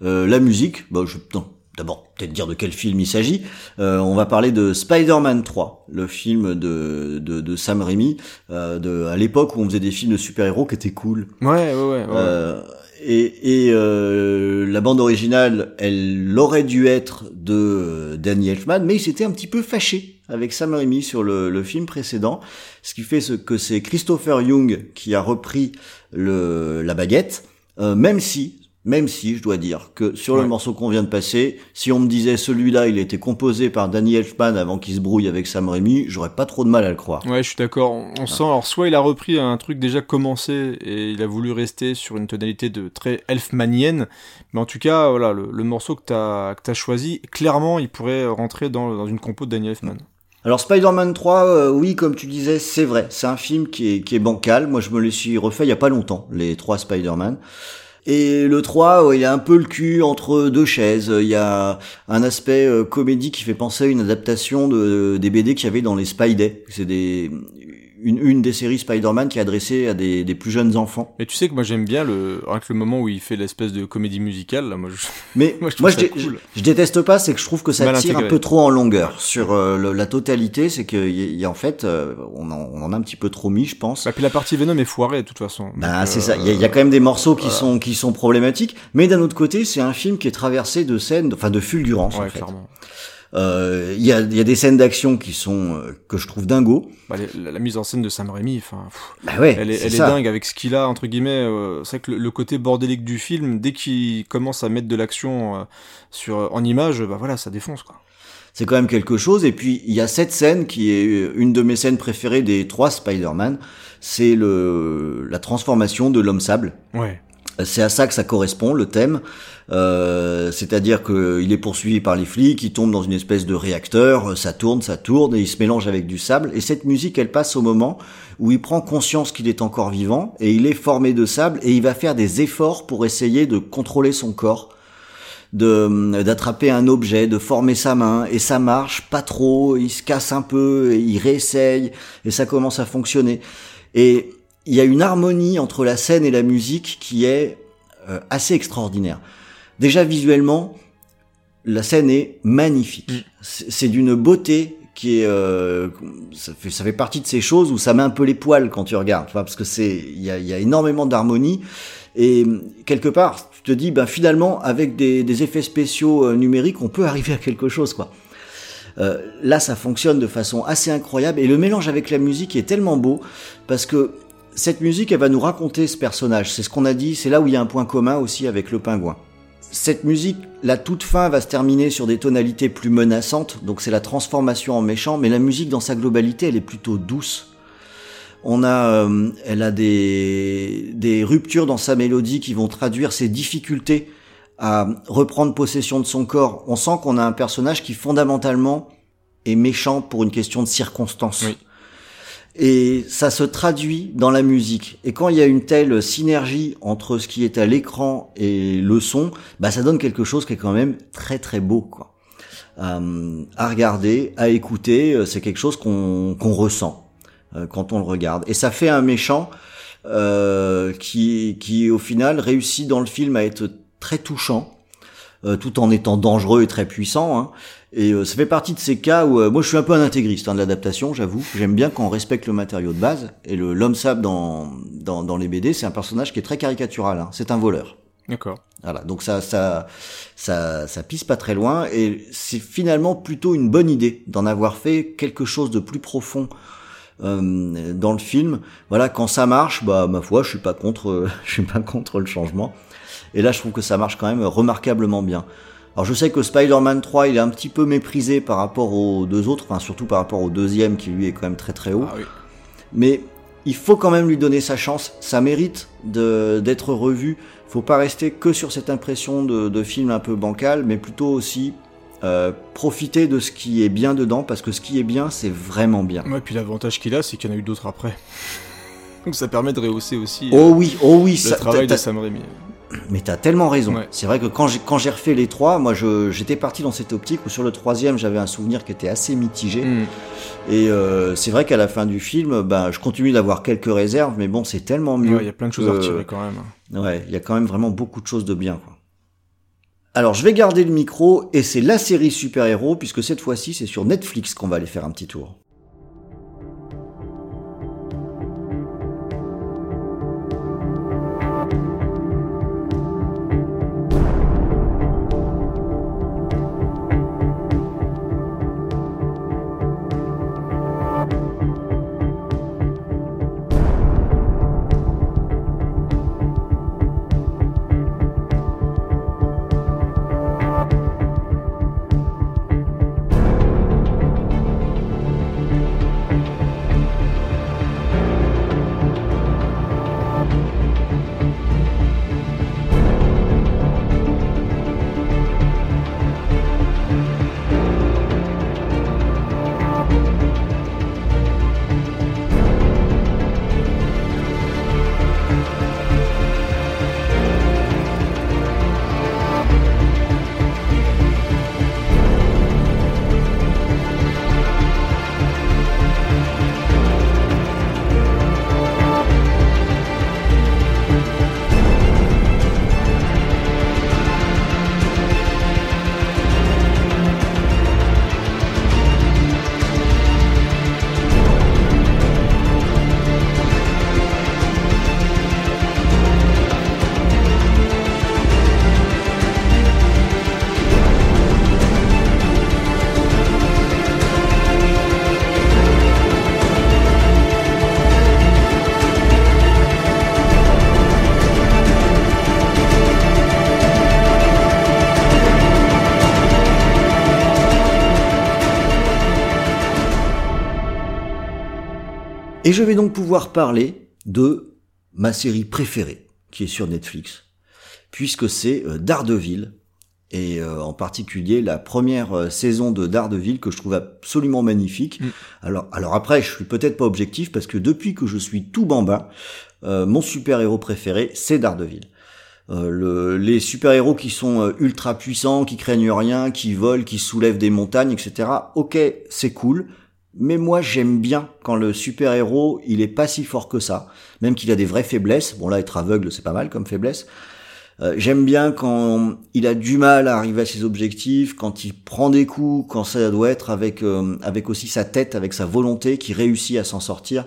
la musique, bah, je, non, d'abord peut-être dire de quel film il s'agit. Euh, on va parler de Spider-Man 3, le film de, de, de Sam Raimi, euh, de, à l'époque où on faisait des films de super-héros qui étaient cool. Ouais, ouais, ouais. ouais. Euh, et et euh, la bande originale, elle aurait dû être de euh, Danny Elfman, mais il s'était un petit peu fâché avec Sam Raimi sur le, le film précédent, ce qui fait ce que c'est Christopher Young qui a repris le, la baguette, euh, même si, même si je dois dire que sur le morceau qu'on vient de passer, si on me disait celui-là, il a été composé par Danny Elfman avant qu'il se brouille avec Sam Raimi, j'aurais pas trop de mal à le croire. Ouais, je suis d'accord. On, on sent, alors soit il a repris un truc déjà commencé et il a voulu rester sur une tonalité de très elfmanienne, mais en tout cas, voilà, le, le morceau que t'as que t'as choisi, clairement, il pourrait rentrer dans, dans une compo de Daniel Elfman. Alors Spider-Man 3, euh, oui, comme tu disais, c'est vrai. C'est un film qui est, qui est bancal. Moi, je me le suis refait il y a pas longtemps, les trois Spider-Man. Et le 3, ouais, il a un peu le cul entre deux chaises. Il y a un aspect euh, comédie qui fait penser à une adaptation de, des BD qu'il y avait dans les Spidey. C'est des une, une des séries Spider-Man qui est adressée à des, des plus jeunes enfants. Mais tu sais que moi j'aime bien le, rien que le moment où il fait l'espèce de comédie musicale, là, moi je... Mais Moi, je moi, trouve je, ça dé- cool. je- je déteste pas, c'est que je trouve que ça Mal tire un peu trop en longueur sur euh, le- la totalité. C'est que y, y a en fait, euh, on, en, on en a un petit peu trop mis, je pense. Bah, puis la partie Venom est foirée de toute façon. Bah, c'est euh, ça. Il y, a- il y a quand même des morceaux qui voilà. sont qui sont problématiques, mais d'un autre côté, c'est un film qui est traversé de scènes, enfin de fulgurances Ouais, en fait. clairement. Euh, Il y a y a des scènes d'action qui sont euh, que je trouve dingos. Bah, la, la mise en scène de Sam Raimi, enfin, Bah ouais, elle est, elle est dingue avec ce qu'il a entre guillemets. euh, c'est vrai que le, le côté bordélique du film, dès qu'il commence à mettre de l'action euh, sur en image, bah voilà, ça défonce quoi. C'est quand même quelque chose. Et puis il y a cette scène qui est une de mes scènes préférées des trois Spider-Man. C'est le la transformation de l'homme sable. Ouais. C'est à ça que ça correspond, le thème. Euh, C'est-à-dire qu'il est poursuivi par les flics, il tombe dans une espèce de réacteur, euh, ça tourne, ça tourne, et il se mélange avec du sable. Et cette musique, elle passe au moment où il prend conscience qu'il est encore vivant, et il est formé de sable, et il va faire des efforts pour essayer de contrôler son corps de d'attraper un objet, de former sa main, et ça marche pas trop, il se casse un peu, il réessaye, et ça commence à fonctionner. Et il y a une harmonie entre la scène et la musique qui est euh, assez extraordinaire. Déjà visuellement, la scène est magnifique. Mm. C'est d'une beauté qui est, euh, ça fait ça fait partie de ces choses où ça met un peu les poils quand tu regardes, tu vois, parce que c'est il y a, y a énormément d'harmonie et quelque part tu te dis ben finalement avec des, des effets spéciaux euh, numériques on peut arriver à quelque chose quoi. Euh, là, ça fonctionne de façon assez incroyable et le mélange avec la musique est tellement beau parce que cette musique, elle va nous raconter ce personnage. C'est ce qu'on a dit. C'est là où il y a un point commun aussi avec le pingouin. Cette musique, la toute fin va se terminer sur des tonalités plus menaçantes, donc c'est la transformation en méchant, mais la musique dans sa globalité, elle est plutôt douce. On a, euh, elle a des, des ruptures dans sa mélodie qui vont traduire ses difficultés à reprendre possession de son corps. On sent qu'on a un personnage qui fondamentalement est méchant pour une question de circonstance. Oui. Et ça se traduit dans la musique. Et quand il y a une telle synergie entre ce qui est à l'écran et le son, bah ça donne quelque chose qui est quand même très très beau, quoi. Euh, à regarder, à écouter, euh, c'est quelque chose qu'on ressent euh, quand on le regarde. Et ça fait un méchant euh, qui qui au final réussit dans le film à être très touchant, tout en étant dangereux et très puissant. Hein. Et euh, ça fait partie de ces cas où euh, moi je suis un peu un intégriste hein, de l'adaptation, j'avoue. J'aime bien quand on respecte le matériau de base. Et le l'homme sable dans, dans dans les BD, c'est un personnage qui est très caricatural. Hein. C'est un voleur. D'accord. Voilà, donc ça, ça, ça, ça pisse pas très loin, et c'est finalement plutôt une bonne idée d'en avoir fait quelque chose de plus profond euh, dans le film. Voilà, quand ça marche, bah ma foi, je suis pas contre, euh, je suis pas contre le changement. Et là, je trouve que ça marche quand même remarquablement bien. Alors je sais que Spider-Man 3, il est un petit peu méprisé par rapport aux deux autres, enfin surtout par rapport au deuxième qui lui est quand même très très haut. Ah oui. Mais il faut quand même lui donner sa chance. Ça mérite d'être revu. Faut pas rester que sur cette impression de, de film un peu bancal, mais plutôt aussi euh, profiter de ce qui est bien dedans, parce que ce qui est bien, c'est vraiment bien. Ouais, puis l'avantage qu'il a, c'est qu'il y en a eu d'autres après. Donc ça permet de rehausser aussi Oh oui, oh oui, le ça, travail de Sam Raimi. Mais t'as tellement raison. Ouais. C'est vrai que quand j'ai quand j'ai refait les trois, moi je j'étais parti dans cette optique où sur le troisième j'avais un souvenir qui était assez mitigé. Hmm. Et euh, c'est vrai qu'à la fin du film, ben je continue d'avoir quelques réserves, mais bon c'est tellement mieux. Ouais, il y a plein de choses à retirer quand même. Ouais, il y a quand même vraiment beaucoup de choses de bien. Quoi. Alors je vais garder le micro et c'est la série super-héros puisque cette fois-ci c'est sur Netflix qu'on va aller faire un petit tour. Et je vais donc pouvoir parler de ma série préférée qui est sur Netflix, puisque c'est euh, Daredevil, et euh, en particulier la première euh, saison de Daredevil que je trouve absolument magnifique. Mm. Alors, alors après, je suis peut-être pas objectif parce que depuis que je suis tout bambin, euh, mon super-héros préféré, c'est Daredevil. Euh, le, les super-héros qui sont ultra puissants, qui craignent rien, qui volent, qui soulèvent des montagnes, etc. Ok, c'est cool. Mais moi, j'aime bien quand le super-héros, il est pas si fort que ça. Même qu'il a des vraies faiblesses. Bon, là, être aveugle, c'est pas mal comme faiblesse. Euh, j'aime bien quand il a du mal à arriver à ses objectifs, quand il prend des coups, quand ça doit être avec euh, avec aussi sa tête, avec sa volonté, qui réussit à s'en sortir.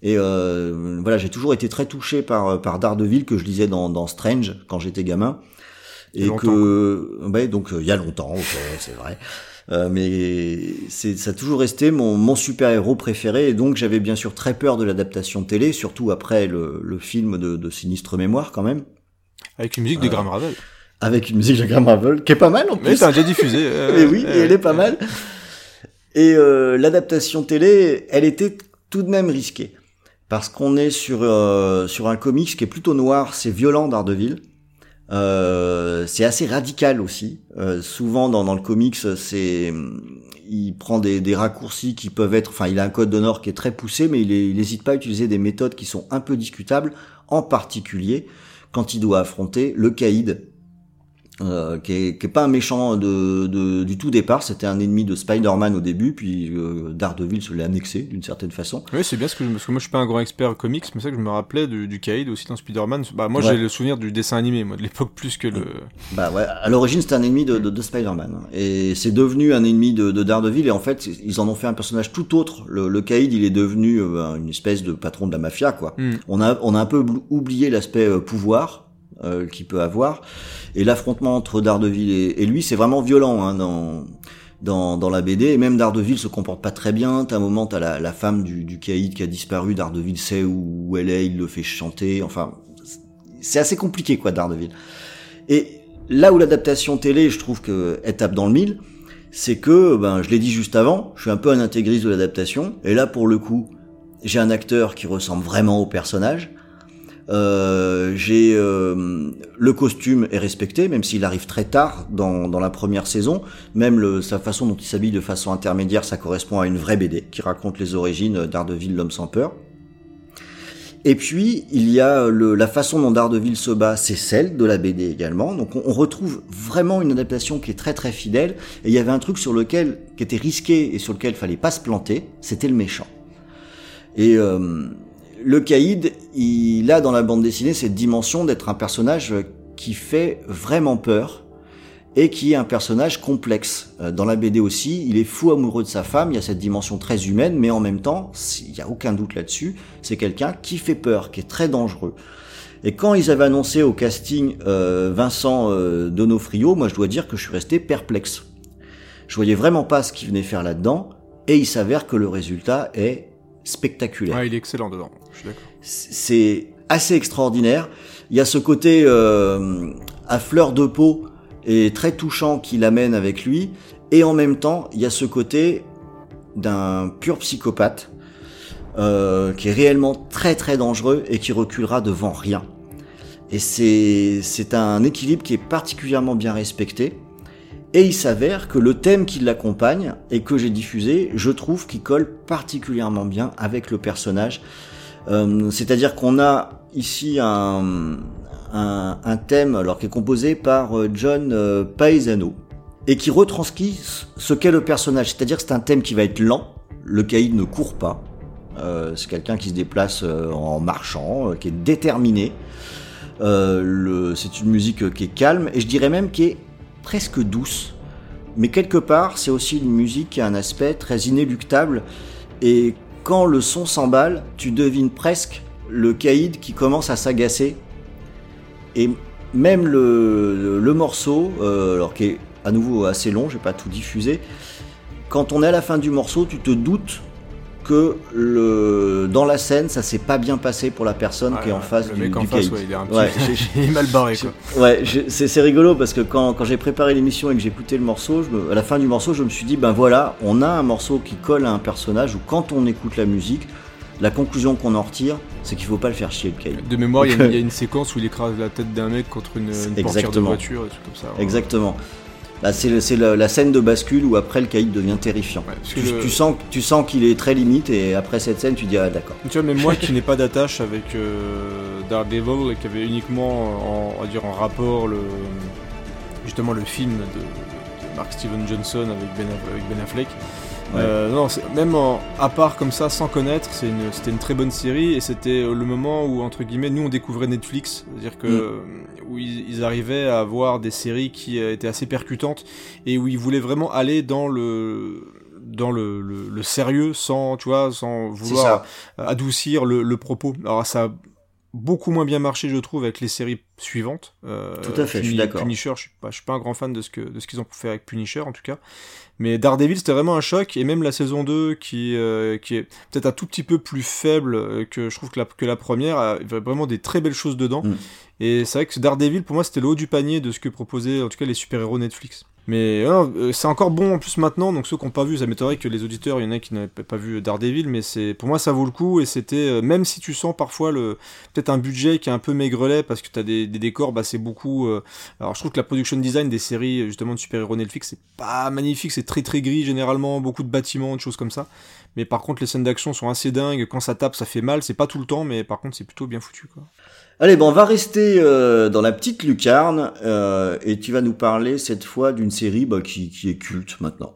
Et euh, voilà, j'ai toujours été très touché par par Daredevil que je lisais dans, dans Strange quand j'étais gamin. Et que donc euh, il y a longtemps, c'est vrai. Euh, mais c'est ça a toujours resté mon, mon super héros préféré et donc j'avais bien sûr très peur de l'adaptation télé, surtout après le, le film de, de Sinistre Mémoire quand même, Avec une musique de Graham Ravel. avec une musique de Graham Ravel qui est pas mal en Mais plus. t'as déjà diffusé. euh, Mais oui, euh, et elle est pas mal. Et euh, l'adaptation télé, elle était tout de même risquée. Parce qu'on est sur, euh, sur un comics qui est plutôt noir, c'est violent Daredevil. Euh, c'est assez radical aussi. Euh, souvent dans, dans le comics, c'est il prend des, des raccourcis qui peuvent être, enfin il a un code d'honneur qui est très poussé, mais il n'hésite pas à utiliser des méthodes qui sont un peu discutables, en particulier quand il doit affronter le caïd, euh, qui, est, qui est pas un méchant de, de- du tout départ, c'était un ennemi de Spider-Man au début, puis euh, Daredevil se l'est annexé d'une certaine façon. Oui, c'est bien ce que je- parce que moi je suis pas un grand expert comics, mais c'est ça que je me rappelais du, du Kaïd aussi dans Spider-Man. Bah moi Ouais. j'ai le souvenir du dessin animé, moi de l'époque plus que le. Bah ouais, à l'origine c'était un ennemi de, de, de Spider-Man, et c'est devenu un ennemi de, de Daredevil, et en fait ils en ont fait un personnage tout autre. Le, le caïd il est devenu euh, une espèce de patron de la mafia, quoi. Hmm. On a, on a un peu oublié l'aspect euh, pouvoir euh, qu'il peut avoir. Et l'affrontement entre Daredevil et, et lui, c'est vraiment violent hein, dans, dans, dans la BD. Et même Daredevil se comporte pas très bien. T'as un moment, t'as la, la femme du, du caïd qui a disparu. Daredevil sait où, où elle est, il le fait chanter. Enfin, c'est assez compliqué, quoi, Daredevil. Et là où l'adaptation télé, je trouve que elle tape dans le mille, c'est que, ben, je l'ai dit juste avant, je suis un peu un intégriste de l'adaptation. Et là, pour le coup, j'ai un acteur qui ressemble vraiment au personnage. Euh, j'ai euh, le costume est respecté, même s'il arrive très tard dans, dans la première saison. Même le, sa façon dont il s'habille de façon intermédiaire, ça correspond à une vraie BD qui raconte les origines d'Ardeville, l'homme sans peur. Et puis, il y a le, la façon dont Daredevil se bat, c'est celle de la BD également. Donc, on, retrouve vraiment une adaptation qui est très très fidèle. Et il y avait un truc sur lequel, qui était risqué et sur lequel fallait pas se planter, c'était le méchant. Et euh, le Caïd, il a dans la bande dessinée cette dimension d'être un personnage qui fait vraiment peur et qui est un personnage complexe. Euh, Dans la BD aussi, il est fou amoureux de sa femme, il y a cette dimension très humaine, mais en même temps, il n'y a aucun doute là-dessus, c'est quelqu'un qui fait peur, qui est très dangereux. Et quand ils avaient annoncé au casting euh, Vincent euh, Donofrio, moi je dois dire que je suis resté perplexe. Je voyais vraiment pas ce qu'il venait faire là-dedans, et il s'avère que le résultat est spectaculaire Ouais, il est excellent dedans. C'est assez extraordinaire. Il y a ce côté euh, à fleur de peau et très touchant qu'il amène avec lui, et en même temps, il y a ce côté d'un pur psychopathe euh, qui est réellement très très dangereux et qui reculera devant rien. Et c'est un équilibre qui est particulièrement bien respecté. Et il s'avère que le thème qui l'accompagne et que j'ai diffusé, je trouve qu'il colle particulièrement bien avec le personnage. Euh, C'est-à-dire qu'on a ici un, thème alors qui est composé par euh, John euh, Paesano et qui retranscrit ce qu'est le personnage. C'est-à-dire que c'est un thème qui va être lent. Le caïd ne court pas. C'est quelqu'un qui se déplace en marchant, qui est déterminé. C'est une musique qui est calme et je dirais même qui est presque douce. Mais quelque part, c'est aussi une musique qui a un aspect très inéluctable. Et quand le son s'emballe, tu devines presque le caïd qui commence à s'agacer. Et même le, morceau, euh, alors qui est à nouveau assez long, je vais pas tout diffuser, quand on est à la fin du morceau, tu te doutes que le, dans la scène, ça s'est pas bien passé pour la personne qui est en face le du, mec en face, ouais, il est un petit Ouais. est mal barré quoi. Ouais, j'ai- c'est c'est rigolo parce que quand, quand j'ai préparé l'émission et que j'ai écouté le morceau, je me- à la fin du morceau, je me suis dit, ben voilà, on a un morceau qui colle à un personnage où quand on écoute la musique, la conclusion qu'on en retire, c'est qu'il faut pas le faire chier le caïd. De mémoire, il y, a une- il y a une séquence où il écrase la tête d'un mec contre une, une portière de voiture, et trucs comme ça. Exactement. C'est le- c'est la, scène de bascule où après le caïd devient terrifiant. Ouais, Tu, le- tu sens, tu sens qu'il est très limite et après cette scène, tu dis, ah d'accord. Tu vois, même moi qui n'ai pas d'attache avec euh, Daredevil et qui avait uniquement en, va dire, en rapport le, justement le film de, de Mark Steven Johnson avec Ben, avec Ben Affleck. Ouais. Euh, non, c'est- même en- à part comme ça, sans connaître, c'est une- c'était une très bonne série et c'était le moment où, entre guillemets, nous on découvrait Netflix. C'est-à-dire que Mm. où ils, ils arrivaient à avoir des séries qui euh, étaient assez percutantes et où ils voulaient vraiment aller dans le dans le, le- le sérieux sans tu vois sans vouloir adoucir le, le propos. Alors ça beaucoup moins bien marché, je trouve, avec les séries suivantes. Euh, Tout à fait, je suis d'accord. Punisher, je suis pas, je suis pas un grand fan de ce que de ce qu'ils ont fait avec Punisher en tout cas. Mais Daredevil, c'était vraiment un choc, et même la saison 2, qui, euh, qui est peut-être un tout petit peu plus faible euh, que je trouve que la, que la première, a vraiment des très belles choses dedans. Mm. Et c'est vrai que Daredevil, pour moi, c'était le haut du panier de ce que proposaient en tout cas les super-héros Netflix. Mais euh, euh, c'est encore bon en plus maintenant, donc ceux qui n'ont pas vu, ça m'étonnerait que les auditeurs, il y en a qui n'avaient pas vu Daredevil, mais c'est pour moi ça vaut le coup et c'était euh, même si tu sens parfois le peut-être un budget qui est un peu maigrelet parce que tu as des, décors, bah c'est beaucoup. euh, alors je trouve que la production design des séries justement de super-héros Netflix c'est pas magnifique, c'est très très gris généralement, beaucoup de bâtiments, de choses comme ça. Mais par contre les scènes d'action sont assez dingues, quand ça tape ça fait mal, c'est pas tout le temps, mais par contre c'est plutôt bien foutu quoi. Allez, bon, on va rester euh, dans la petite lucarne euh, et tu vas nous parler cette fois d'une série bah, qui, qui est culte maintenant.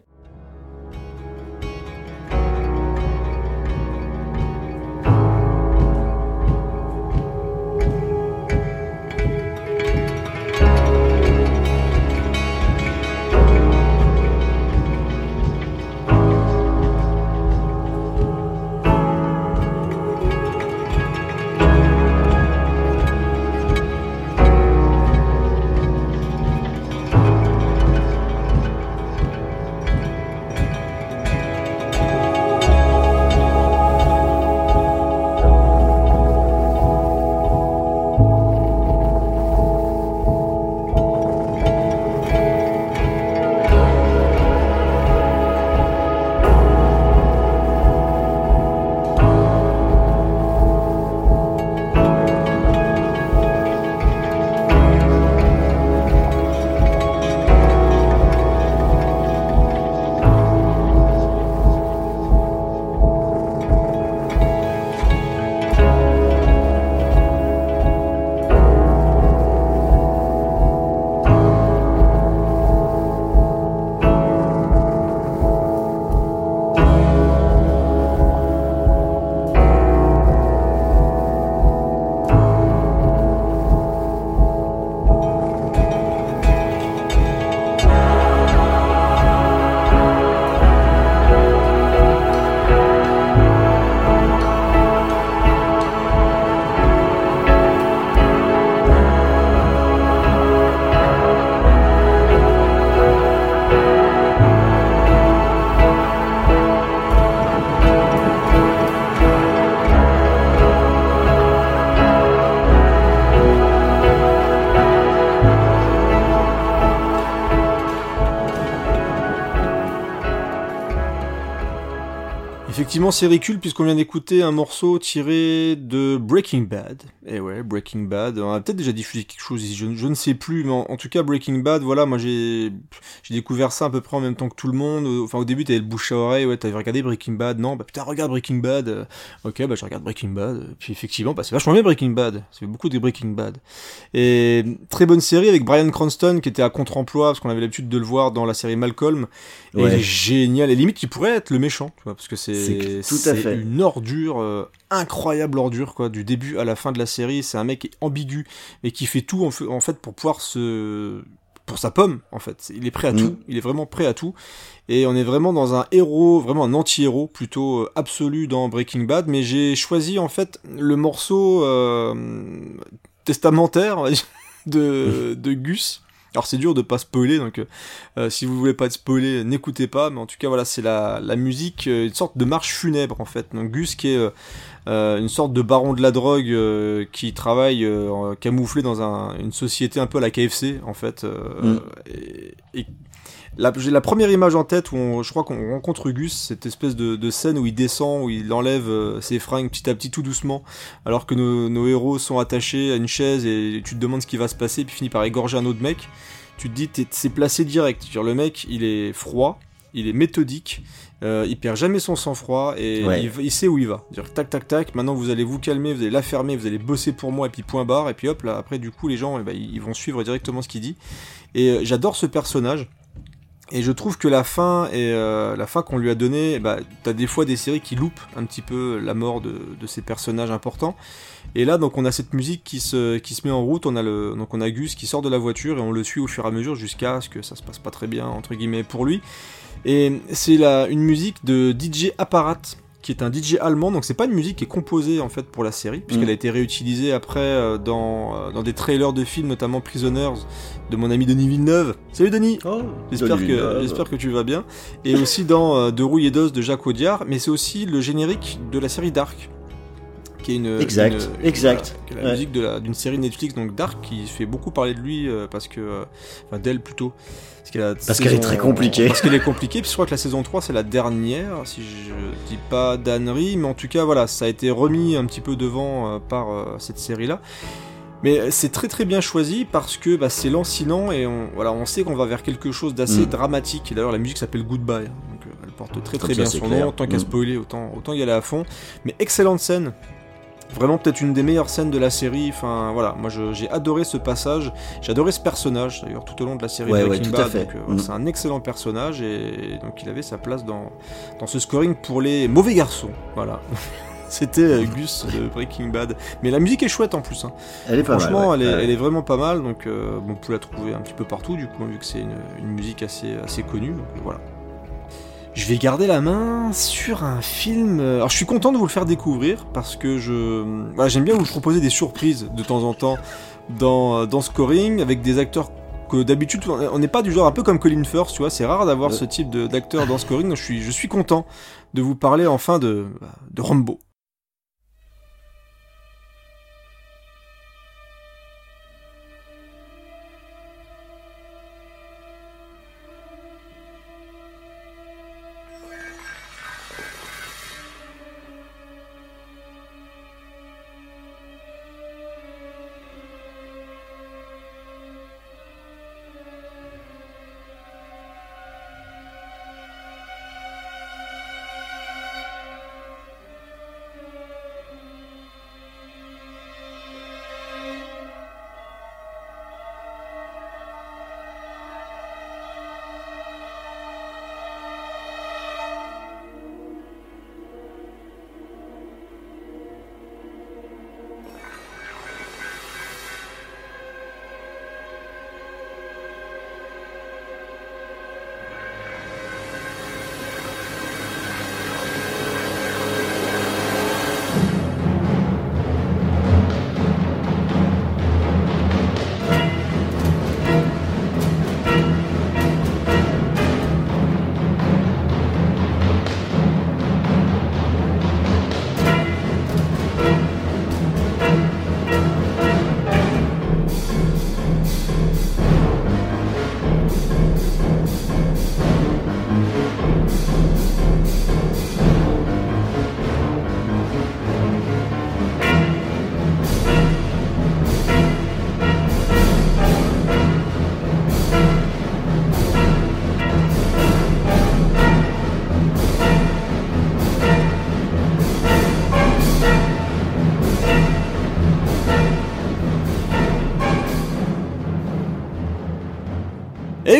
C'est ridicule puisqu'on vient d'écouter un morceau tiré de Breaking Bad. Et ouais, Breaking Bad. On a peut-être déjà diffusé quelque chose je, je ne sais plus, mais en, tout cas, Breaking Bad, voilà, moi j'ai j'ai découvert ça à peu près en même temps que tout le monde. Enfin, au début, t'avais le bouche à oreille, ouais, t'avais regardé Breaking Bad, non, bah putain, regarde Breaking Bad. Euh, ok, bah je regarde Breaking Bad. Puis effectivement, bah c'est vachement bien Breaking Bad. Fait beaucoup de Breaking Bad. Et très bonne série avec Brian Cranston qui était à contre-emploi parce qu'on avait l'habitude de le voir dans la série Malcolm. Et Ouais. il est génial. Et limite, il pourrait être le méchant, tu vois, parce que c'est C'est c'est une ordure, euh, incroyable ordure, quoi, du début à la fin de la série. C'est un mec qui est ambigu, mais qui fait tout en fait pour pouvoir se pour sa pomme en fait. Il est prêt à Mm. tout. Il est vraiment prêt à tout. Et on est vraiment dans un héros vraiment un anti-héros plutôt euh, absolu dans Breaking Bad. Mais j'ai choisi en fait le morceau euh, testamentaire de, de Gus alors c'est dur de pas spoiler donc euh, si vous voulez pas être spoilé n'écoutez pas mais en tout cas voilà c'est la, la musique euh, une sorte de marche funèbre en fait donc Gus qui est euh, euh, une sorte de baron de la drogue euh, qui travaille euh, camouflé dans un- une société un peu à la KFC en fait euh, Mm. et, et la- j'ai la première image en tête où on- je crois qu'on rencontre Gus, cette espèce de, de scène où il descend, où il enlève euh, ses fringues petit à petit tout doucement, alors que nos, nos héros sont attachés à une chaise et tu te demandes ce qui va se passer, puis finit par égorger un autre mec. Tu te dis, t'es- c'est placé direct. Genre, le mec, il est froid, il est méthodique, euh, il perd jamais son sang-froid et Ouais. il, il sait où il va. Dire tac tac tac, maintenant vous allez vous calmer, vous allez la fermer, vous allez bosser pour moi et puis point barre et puis hop là après du coup les gens eh ben, ils vont suivre directement ce qu'il dit. Et euh, j'adore ce personnage. Et je trouve que la fin euh, la fin qu'on lui a donnée, bah, t'as des fois des séries qui loupent un petit peu la mort de, ces personnages importants. Et là, donc, on a cette musique qui se, met en route. On a donc, on a Gus qui sort de la voiture et on le suit au fur et à mesure jusqu'à ce que ça se passe pas très bien entre guillemets pour lui. Et c'est une musique de DJ Apparat qui est un DJ allemand, donc c'est pas une musique qui est composée en fait pour la série, puisqu'elle Mm. a été réutilisée après euh, dans, euh, dans des trailers de films, notamment Prisoners, de mon ami Denis Villeneuve. Salut Denis Oh, J'espère Denis que, j'espère que tu vas bien. Et aussi dans euh, De rouille et d'os de Jacques Audiard, mais c'est aussi le générique de la série Dark. Qui est une, Exact, une- exact. voilà, qui est la Ouais. musique de d'une série Netflix, donc Dark, qui fait beaucoup parler de lui, euh, parce que. euh, Enfin, d'elle plutôt. Parce qu'elle Parce qu'elle est très compliquée. Parce qu'elle est compliquée, puis je crois que la saison 3, c'est la dernière, si je dis pas d'ânerie, mais en tout cas, voilà, ça a été remis un petit peu devant euh, par cette série-là. Mais c'est très très bien choisi parce que bah, c'est lancinant et on, voilà, on sait qu'on va vers quelque chose d'assez Mm. dramatique. Et d'ailleurs, la musique s'appelle Goodbye. hein, donc elle porte très très bien son nom. Tant qu'à Mm. spoiler, autant, autant y aller à fond. Mais excellente scène. Vraiment peut-être une des meilleures scènes de la série. Enfin voilà, moi j'ai adoré ce passage. J'ai adoré ce personnage d'ailleurs tout au long de la série Ouais, Breaking Bad. euh, Mm. C'est un excellent personnage et donc il avait sa place dans, dans ce scoring pour les mauvais garçons. Voilà. C'était euh, Gus de Breaking Bad. Mais la musique est chouette en plus. hein. Elle est pas Franchement, mal. ouais. elle, est, Ouais. elle est vraiment pas mal. Donc, euh, bon, on peut la trouver un petit peu partout, du coup, vu que c'est une, une musique assez, assez connue. Donc, voilà. Je vais garder la main sur un film. euh, Alors, je suis content de vous le faire découvrir parce que je, voilà, j'aime bien vous proposer des surprises de temps en temps dans, euh, dans Scoring avec des acteurs que d'habitude on n'est pas du genre un peu comme Colin Firth, tu vois. C'est rare d'avoir Ouais. ce type d'acteur dans Scoring. Donc, je suis, je suis content de vous parler enfin de, de Rambo.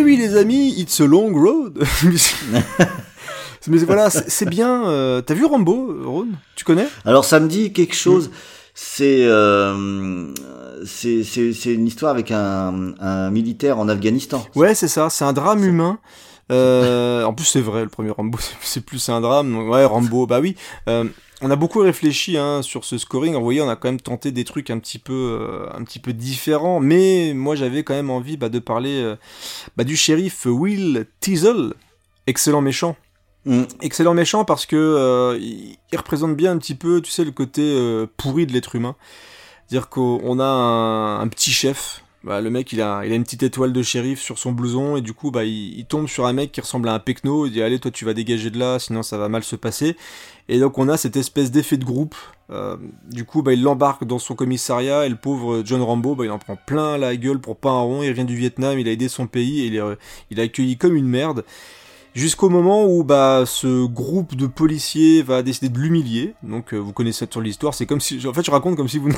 Oui les amis, it's a long road. Mais voilà, c'est bien. euh, T'as vu Rambo, Ron? Tu connais? Alors ça me dit quelque chose. C'est euh, c'est une histoire avec un un militaire en Afghanistan. Ouais, c'est ça. C'est un drame humain. Euh, en plus, c'est vrai. Le premier Rambo, c'est- plus un drame. Ouais, Rambo. Bah oui. On a beaucoup réfléchi hein, sur ce scoring. Vous voyez, on a quand même tenté des trucs un petit peu, euh, un petit peu différents. Mais moi, j'avais quand même envie bah, de parler euh, bah, du shérif Will Teasel, excellent méchant. Mm. Excellent méchant parce que euh, il, il représente bien un petit peu, tu sais, le côté pourri de l'être humain. C'est-à-dire qu'on a un, un petit chef. Bah, le mec, il a, il a une petite étoile de shérif sur son blouson et du coup, bah, il, il tombe sur un mec qui ressemble à un pecno. Il dit allez, toi, tu vas dégager de là, sinon ça va mal se passer. Et donc, on a cette espèce d'effet de groupe. Euh, du coup, bah, il l'embarque dans son commissariat et le pauvre John Rambo, bah, il en prend plein la gueule pour pas un rond. Il vient du Vietnam, il a aidé son pays et il est, il est accueilli comme une merde. Jusqu'au moment où bah ce groupe de policiers va décider de l'humilier. Donc euh, vous connaissez sur l'histoire, c'est comme si en fait je raconte comme si vous ne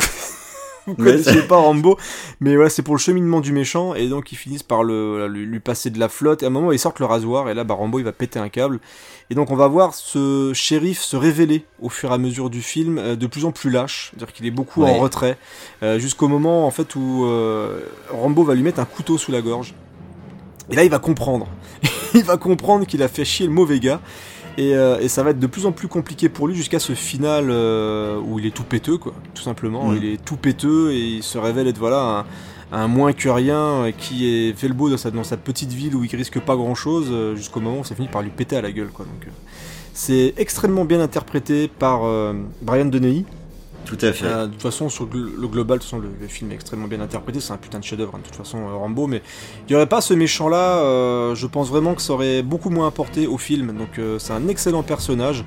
vous Ouais, connaissiez pas Rambo, mais voilà, c'est pour le cheminement du méchant et donc ils finissent par le lui, lui passer de la flotte et à un moment ils sortent le rasoir et là bah Rambo il va péter un câble. Et donc on va voir ce shérif se révéler au fur et à mesure du film euh, de plus en plus lâche, c'est-à-dire qu'il est beaucoup Ouais. en retrait euh, jusqu'au moment en fait où euh, Rambo va lui mettre un couteau sous la gorge. Et là il va comprendre. il va comprendre qu'il a fait chier le mauvais gars. Et, euh, et ça va être de plus en plus compliqué pour lui jusqu'à ce final euh, où il est tout péteux, quoi. Tout simplement, Mhm. il est tout péteux et il se révèle être voilà un, un moins que rien euh, qui est fait le beau dans sa, dans sa petite ville où il risque pas grand chose jusqu'au moment où ça finit par lui péter à la gueule, quoi. Donc euh, c'est extrêmement bien interprété par euh, Brian Deney. Tout à fait. Euh, de toute façon, sur le, global, de toute façon, le, le film est extrêmement bien interprété. C'est un putain de chef-d'œuvre, hein, de toute façon, euh, Rambo. Mais il n'y aurait pas ce méchant-là. euh, je pense vraiment que ça aurait beaucoup moins apporté au film. Donc, c'est un excellent personnage.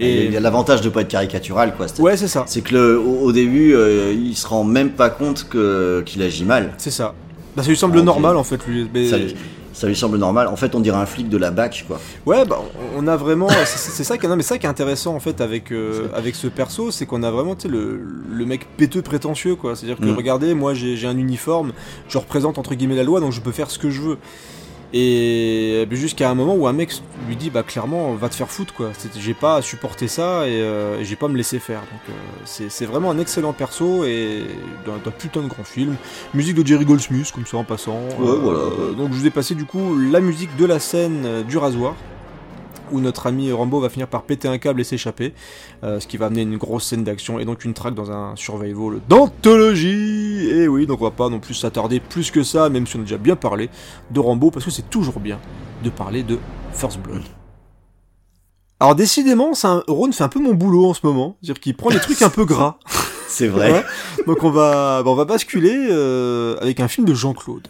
Et il y a l'avantage de pas être caricatural quoi. C'est- ouais, c'est ça. C'est que le, au, au début, il se rend même pas compte que qu'il agit mal. C'est ça. Bah, ça lui semble Ah, normal, en fait. Lui. Mais- Ça lui, ça lui semble normal. En fait, on dirait un flic de la BAC quoi. Ouais, bah, on a vraiment. c'est- ça qui, non, mais ça qui est intéressant en fait avec euh, avec ce perso, c'est qu'on a vraiment, tu sais, le, le mec péteux prétentieux, quoi. C'est-à-dire que Mm. regardez, moi j'ai un uniforme, je représente entre guillemets la loi, donc je peux faire ce que je veux. Et jusqu'à un moment où un mec lui dit, bah clairement, va te faire foutre, quoi. J'ai pas à supporter ça et, euh, et j'ai pas à me laisser faire. Donc euh, c'est vraiment un excellent perso et d'un putain de grand film. Musique de Jerry Goldsmith, comme ça en passant. Ouais, voilà. Donc je vous ai passé du coup la musique de la scène euh, du rasoir où notre ami Rambo va finir par péter un câble et s'échapper, euh, ce qui va amener une grosse scène d'action et donc une traque dans un survival d'anthologie. Et oui, donc on va pas non plus s'attarder plus que ça, même si on a déjà bien parlé de Rambo, parce que c'est toujours bien de parler de First Blood. Alors décidément, un... Ron fait un peu mon boulot en ce moment, c'est-à-dire qu'il prend les trucs un peu gras. C'est vrai. Ouais. Donc on va, bah, on va basculer euh, avec un film de Jean-Claude.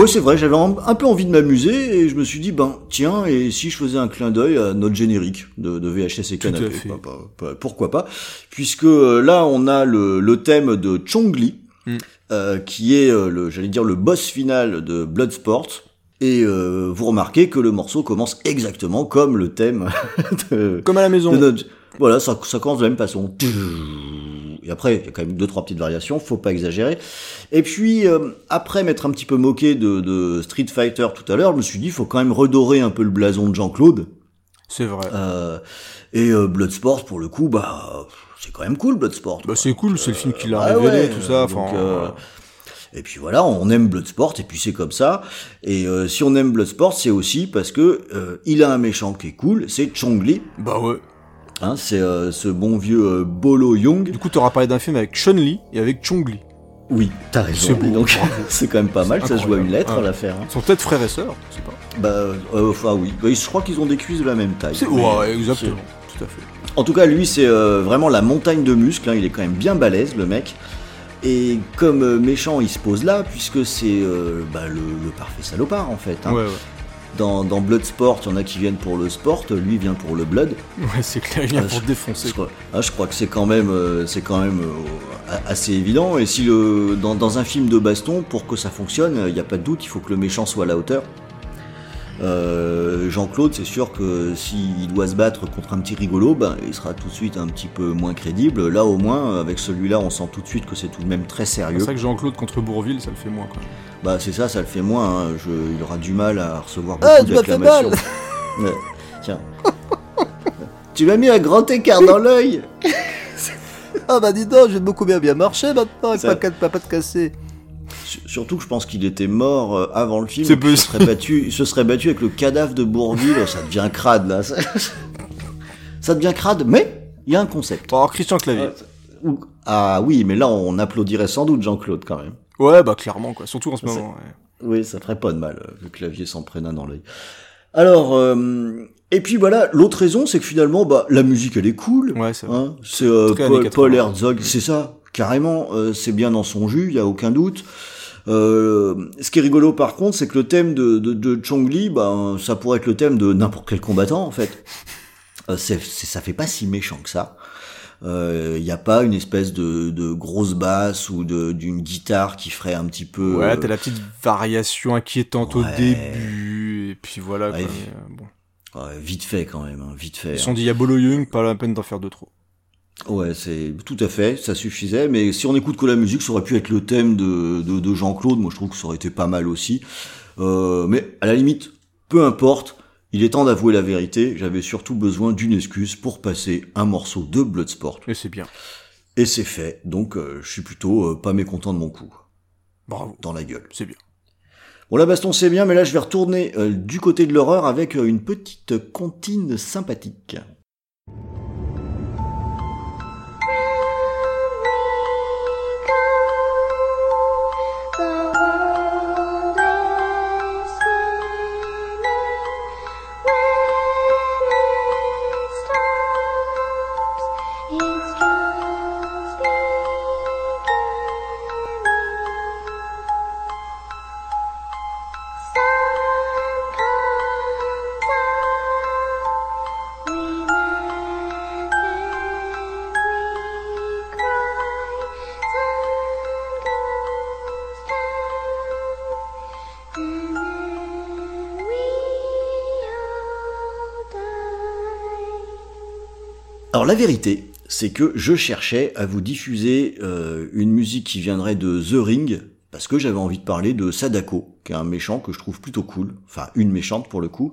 Ouais, c'est vrai, j'avais un, peu envie de m'amuser et je me suis dit, ben tiens, et si je faisais un clin d'œil à notre générique de, de VHS et Canapé? pas- pas- pas- Pourquoi pas? Puisque euh, là, on a le, le thème de Chong Li, Mm. euh, qui est, euh, le, j'allais dire, le boss final de Bloodsport. Et euh, vous remarquez que le morceau commence exactement comme le thème de, Comme à la maison. de notre- Voilà, ça, ça commence de la même façon. Et après, il y a quand même deux trois petites variations, faut pas exagérer. Et puis euh, après m'être un petit peu moqué de, de Street Fighter tout à l'heure, je me suis dit, faut quand même redorer un peu le blason de Jean-Claude. C'est vrai. Euh, et euh, Bloodsport, pour le coup, bah c'est quand même cool Bloodsport. Bah, c'est cool, c'est le film qui l'a Ouais, révélé, ouais, tout ça. donc. Et puis voilà, on aime Bloodsport et puis c'est comme ça. Et euh, si on aime Bloodsport, c'est aussi parce que euh, il a un méchant qui est cool, c'est Chong Li. Bah ouais. Hein, c'est euh, ce bon vieux euh, Bolo Young. Du coup, t'auras parlé d'un film avec Chun-Li et avec Chong-Li. Oui, t'as raison. Beau, Donc c'est quand même pas mal. Ça se voit une lettre Ouais. l'affaire. hein. Ils sont peut-être frères et sœurs, je sais pas. Bah, euh, enfin oui. Bah, je crois qu'ils ont des cuisses de la même taille. Ouais, exactement. Tout à fait. En tout cas, lui, c'est vraiment la montagne de muscles. hein. Il est quand même bien balèze, le mec. Et comme méchant, il se pose là, puisque c'est euh, bah, le, le parfait salopard, en fait. hein. Ouais, ouais. Dans, dans Bloodsport, il y en a qui viennent pour le sport, lui vient pour le blood. Ouais, c'est clair, il vient Ah, pour je- défoncer. Je crois, ah, je crois que c'est quand même, euh, c'est quand même euh, assez évident. Et si le, dans, dans un film de baston, pour que ça fonctionne, il n'y a pas de doute, il faut que le méchant soit à la hauteur. Euh, Jean-Claude, c'est sûr que s'il doit se battre contre un petit rigolo, ben, il sera tout de suite un petit peu moins crédible. Là, au moins, avec celui-là, on sent tout de suite que c'est tout de même très C'est sérieux. ça que Jean-Claude contre Bourville, ça le fait moins. Bah, c'est ça, ça le fait moins. hein. Je, il aura du mal à recevoir Ah, beaucoup tu m'as fait d'acclamations. Ouais, Tiens. tu m'as mis un grand écart dans l'œil. Ah bah dis donc, j'ai beaucoup bien bien marché maintenant, Ça- pas, pas, pas de casser. Sur- Surtout que je pense qu'il était mort euh, avant le film. C'est qu'il se serait battu, il se serait battu avec le cadavre de Bourville. Ça devient crade là. Ça, ça devient crade, mais il y a un concept. Alors Christian Clavier. Ou- Ah oui, mais là on applaudirait sans doute Jean-Claude quand même. Ouais, bah clairement quoi, surtout en ce moment. ouais. Oui, ça ferait pas de mal, euh, vu que clavier s'en prenne un dans l'œil. Alors, euh, et puis voilà, l'autre raison, c'est que finalement, bah, la musique, elle est cool. Ouais, c'est vrai. Hein, c'est euh, Paul, années Paul 80. Herzog, c'est ça, carrément, euh, c'est bien dans son jus, il y a aucun doute. Euh, ce qui est rigolo par contre, c'est que le thème de, de, de Chong Li, ben, ça pourrait être le thème de n'importe quel combattant en fait. Euh, c'est, c'est- ça fait pas si méchant que ça. Il n'y a pas une espèce de, de grosse basse ou de, d'une guitare qui ferait un petit peu. Ouais, euh, t'as la petite variation inquiétante au début, et puis voilà. Ouais, quoi, vi- mais, euh, bon. ouais, vite fait quand même, hein, vite fait. Ils hein. sont dit, il y a Bolo Young, pas la peine d'en faire deux trop. Ouais, c'est tout à fait, ça suffisait. Mais si on écoute que la musique, ça aurait pu être le thème de, de, de Jean-Claude. Moi, je trouve que ça aurait été pas mal aussi. Euh, mais à la limite, peu importe. Il est temps d'avouer la vérité. J'avais surtout besoin d'une excuse pour passer un morceau de Bloodsport. Et c'est bien. Et c'est fait. Donc, euh, je suis plutôt euh, pas mécontent de mon coup. Bravo. Dans la gueule. C'est bien. Bon, la baston, c'est bien, mais là, je vais retourner euh, du côté de l'horreur avec euh, une petite comptine sympathique. Alors la vérité, c'est que je cherchais à vous diffuser euh, une musique qui viendrait de The Ring, parce que j'avais envie de parler de Sadako, qui est un méchant que je trouve plutôt cool, enfin une méchante pour le coup.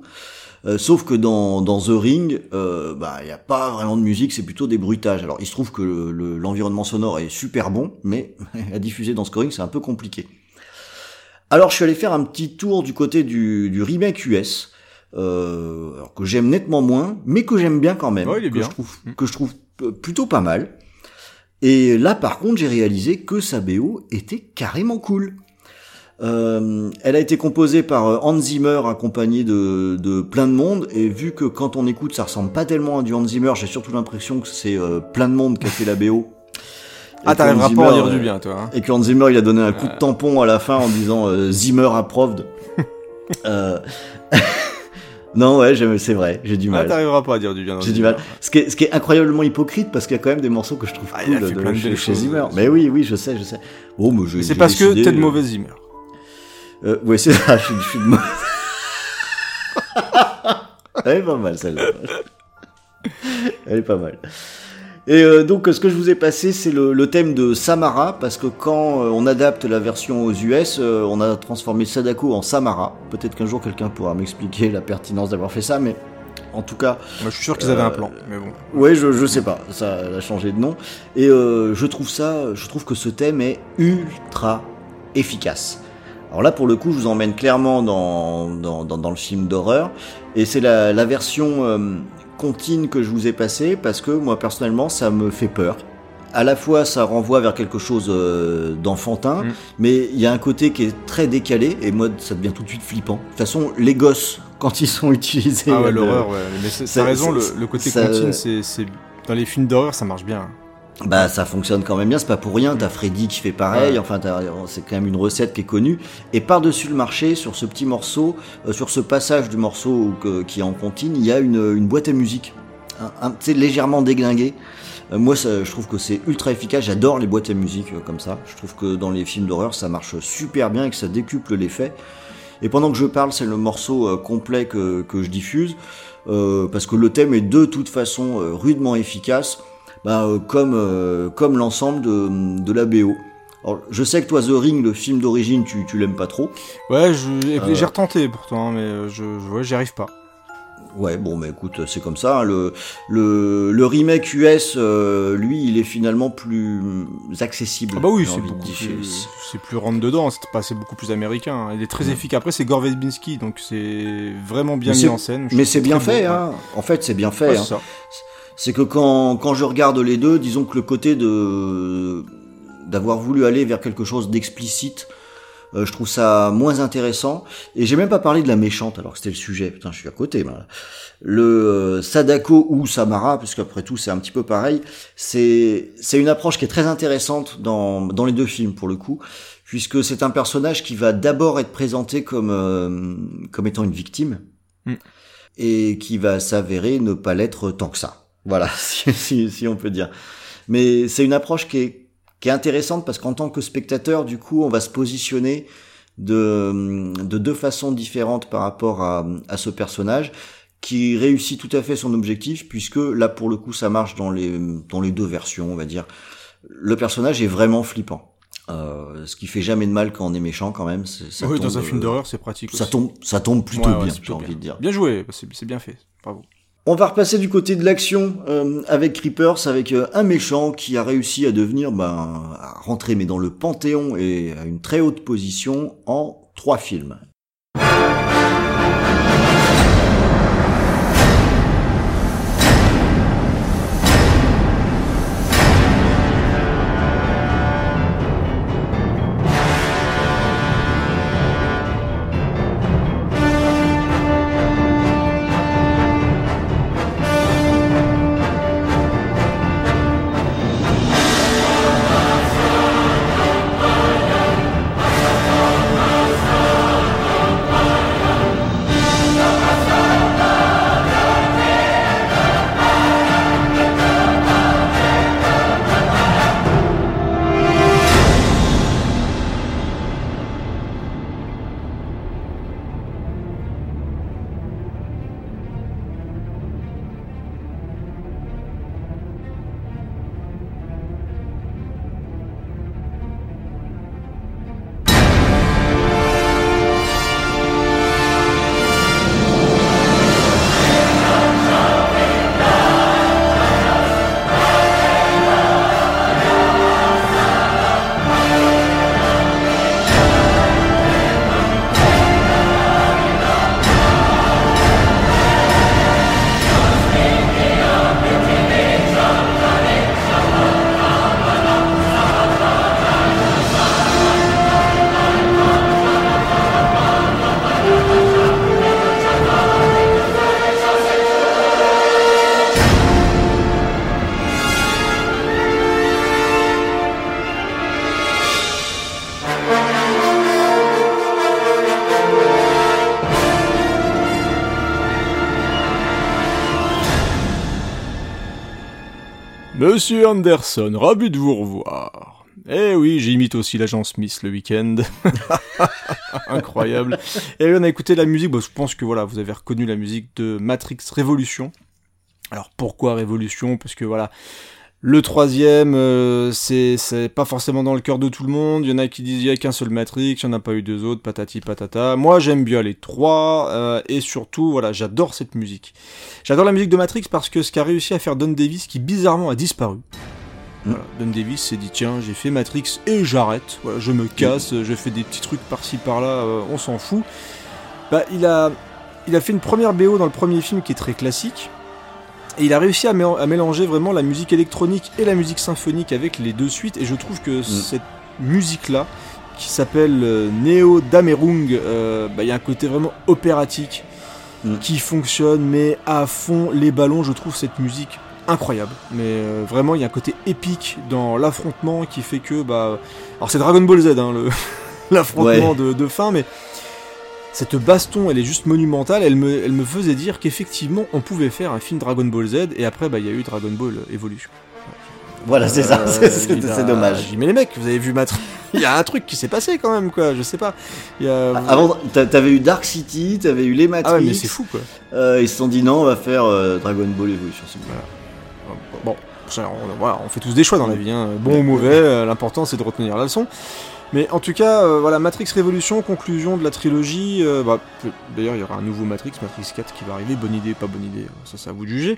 Euh, sauf que dans, The Ring, euh, bah il n'y a pas vraiment de musique, c'est plutôt des bruitages. Alors il se trouve que le- le- l'environnement sonore est super bon, mais à diffuser dans Scoring c'est un peu compliqué. Alors je suis allé faire un petit tour du côté du, du remake US, euh, alors que j'aime nettement moins, mais que j'aime bien quand même, Ouais, il est que bien. je trouve que je trouve euh, plutôt pas mal. Et là, par contre, j'ai réalisé que sa BO était carrément cool. Euh, elle a été composée par Hans Zimmer, accompagné de, de plein de monde, et vu que quand on écoute, ça ressemble pas tellement à du Hans Zimmer, j'ai surtout l'impression que c'est euh, plein de monde qui a fait la BO. Ah, t'arriveras pas à dire du bien, toi. Hein. et que Hans Zimmer, il a donné un coup de tampon à la fin en disant euh, Zimmer approved. non, ouais, c'est vrai, j'ai du Ah, mal. t'arriveras pas à dire du bien. J'ai du mal. Ce qui, est, ce qui est incroyablement hypocrite parce qu'il y a quand même des morceaux que je trouve Ah, il a cool fait de, plein de chez, Zimmer. Mais oui, oui, je sais, je sais. Bon, mais je. C'est parce que t'es de euh, mauvais Zimmer. Euh, ouais, c'est ça, je suis, je suis de mauvais. Elle est pas mal celle-là. Elle est pas mal. Et euh, donc ce que je vous ai passé, c'est le, le thème de Samara, parce que quand euh, on adapte la version aux US, euh, on a transformé Sadako en Samara. Peut-être qu'un jour quelqu'un pourra m'expliquer la pertinence d'avoir fait ça, mais en tout cas, Moi, je suis sûr qu'ils avaient un plan, mais bon. Ouais, je, je sais pas, ça a changé de nom. Et je trouve ça, je trouve que ce thème est ultra efficace. Alors là, pour le coup, je vous emmène clairement dans, dans, dans, dans le film d'horreur. Et c'est la, la version contine que je vous ai passée parce que moi, personnellement, ça me fait peur. À la fois, ça renvoie vers quelque chose euh, d'enfantin, Mm. mais il y a un côté qui est très décalé, et moi, ça devient tout de suite flippant. De toute façon, les gosses, quand ils sont utilisés... Ah ouais, euh, l'horreur, ouais. Mais ça- raison, le, côté ça- c'est, dans les films d'horreur, ça marche bien. Bah ça fonctionne quand même bien, c'est pas pour rien, t'as Freddy qui fait pareil, Ouais. enfin c'est quand même une recette qui est connue. Et par-dessus le marché, sur ce petit morceau, euh, sur ce passage du morceau que- qui est en comptine, il y a une, une boîte à musique, un, un- tu sais, légèrement déglinguée. Euh, moi ça, je trouve que c'est ultra efficace, j'adore les boîtes à musique euh, comme ça. Je trouve que dans les films d'horreur ça marche super bien et que ça décuple l'effet. Et pendant que je parle, c'est le morceau euh, complet que, que je diffuse, euh, parce que le thème est de toute façon rudement efficace, bah, euh, comme, euh, comme l'ensemble de, de la BO. Alors, je sais que toi, The Ring, le film d'origine, tu, tu l'aimes pas trop. Ouais, Euh. j'ai retenté pourtant, mais euh, je, je j'y arrive pas. Ouais, bon, mais écoute, c'est comme ça. hein. Le, le, le remake US, euh, lui, il est finalement plus accessible. Ah bah oui, c'est beaucoup plus, c'est plus rentre dedans, c'est beaucoup plus américain. hein. Il est très efficace. Après, c'est Gore Verbinski, donc c'est vraiment bien Mais mis en scène. Je Mais c'est bien fait, beau, hein. En fait, c'est bien fait. Ouais, hein. C'est que quand, quand je regarde les deux, disons que le côté de d'avoir voulu aller vers quelque chose d'explicite, euh, je trouve ça moins intéressant. Et j'ai même pas parlé de la méchante, alors que c'était le sujet. Putain, je suis à côté. moi. Le euh, Sadako ou Samara, parce qu'après tout c'est un petit peu pareil. C'est c'est une approche qui est très intéressante dans dans les deux films pour le coup, puisque c'est un personnage qui va d'abord être présenté comme euh, comme étant une victime Mm. et qui va s'avérer ne pas l'être tant que ça. Voilà, si, si, si on peut dire. Mais c'est une approche qui est, qui est intéressante parce qu'en tant que spectateur, du coup, on va se positionner de, de deux façons différentes par rapport à, à ce personnage qui réussit tout à fait son objectif puisque là, pour le coup, ça marche dans les, dans les deux versions, on va dire. Le personnage est vraiment flippant. Euh, ce qui fait jamais de mal quand on est méchant quand même. Ça oui, tombe, dans un film euh, d'horreur, c'est pratique. Ça aussi. tombe, ça tombe plutôt Ouais, ouais, bien, j'ai envie de dire. Bien joué, c'est bien fait. Bravo. On va repasser du côté de l'action euh, avec Creepers, avec euh, un méchant qui a réussi à devenir, ben, à rentrer mais dans le panthéon et à une très haute position en trois films. Monsieur Anderson, ravi de vous revoir. Eh oui, j'imite aussi l'agent Smith le week-end. Incroyable. Et on a écouté la musique, bon, je pense que voilà, vous avez reconnu la musique de Matrix Révolution. Alors pourquoi Révolution? Parce que voilà, Le troisième, euh, c'est pas forcément dans le cœur de tout le monde. Il y en a qui disent il y a qu'un seul Matrix, il n'y en a pas eu deux autres, patati patata. Moi, j'aime bien les trois euh, et surtout, voilà, j'adore cette musique. J'adore la musique de Matrix parce que ce qu'a réussi à faire Don Davis, qui bizarrement a disparu. Don Davis s'est dit tiens, j'ai fait Matrix et j'arrête. Voilà, je me casse, je fais des petits trucs par-ci par-là, euh, on s'en fout. Bah, il a, il a fait une première BO dans le premier film qui est très classique. Et il a réussi à, mé- à mélanger vraiment la musique électronique et la musique symphonique avec les deux suites. Et je trouve que cette musique-là, qui s'appelle euh, Neo Damerung, euh, bah, il y a un côté vraiment opératique Mm. qui fonctionne, mais à fond les ballons. Je trouve cette musique incroyable. Mais euh, vraiment, il y a un côté épique dans l'affrontement qui fait que. Bah, alors c'est Dragon Ball Z, hein, le- l'affrontement de, de fin, mais cette baston, elle est juste monumentale. Elle me, elle me faisait dire qu'effectivement, on pouvait faire un film Dragon Ball Z, et après, bah, il y a eu Dragon Ball Evolution. Voilà, c'est ça, Euh, c'est- dommage. j'ai dit, mais les mecs, vous avez vu Matrix? Il y a un truc qui s'est passé quand même, quoi. Je sais pas. Il y a... Avant, t'a- t'avais eu Dark City, t'avais eu les Matrix. ah ouais, mais c'est fou, quoi. Euh, ils se sont dit non, on va faire euh, Dragon Ball Evolution. c'est bon. On, voilà, on fait tous des choix dans la vie, hein. bon ou mauvais. euh, L'important, c'est de retenir la leçon. Mais en tout cas, euh, voilà, Matrix Révolution, conclusion de la trilogie. euh, bah, D'ailleurs, il y aura un nouveau Matrix, Matrix 4 qui va arriver. Bonne idée, pas bonne idée, ça c'est à vous de juger.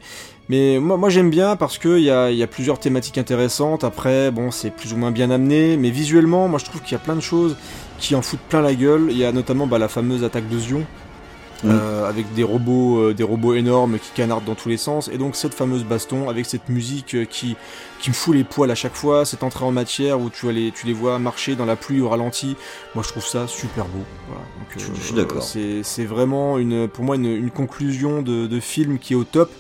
Mais moi, j'aime bien parce qu'il y a, y a plusieurs thématiques intéressantes. Après, bon, c'est plus ou moins bien amené. Mais visuellement, moi je trouve qu'il y a plein de choses qui en foutent plein la gueule. Il y a notamment bah, la fameuse attaque de Zion. Euh, avec des robots, euh, des robots énormes qui canardent dans tous les sens, et donc cette fameuse baston avec cette musique euh, qui, qui me fout les poils à chaque fois, cette entrée en matière où tu, vas les, tu les vois marcher dans la pluie au ralenti, moi je trouve ça super beau. Voilà. Donc, euh, Je- je suis d'accord. C'est c'est vraiment une, pour moi une, une conclusion de, de film qui est au top.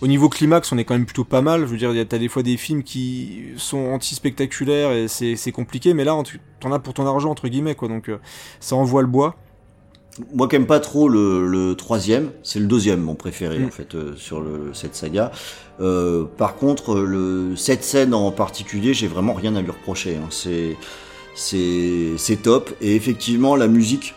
Au niveau climax, on est quand même plutôt pas mal. Je veux dire, il y a- t'as des fois des films qui sont anti-spectaculaires et c'est c'est compliqué, mais là, en- t'en as pour ton argent, entre guillemets, quoi. Donc, euh, ça envoie le bois. Moi qui aime pas trop le, le troisième, c'est le deuxième mon préféré Mm. en fait euh, sur le, cette saga. Euh, par contre, le cette scène en particulier, j'ai vraiment rien à lui reprocher. hein. C'est c'est top et effectivement la musique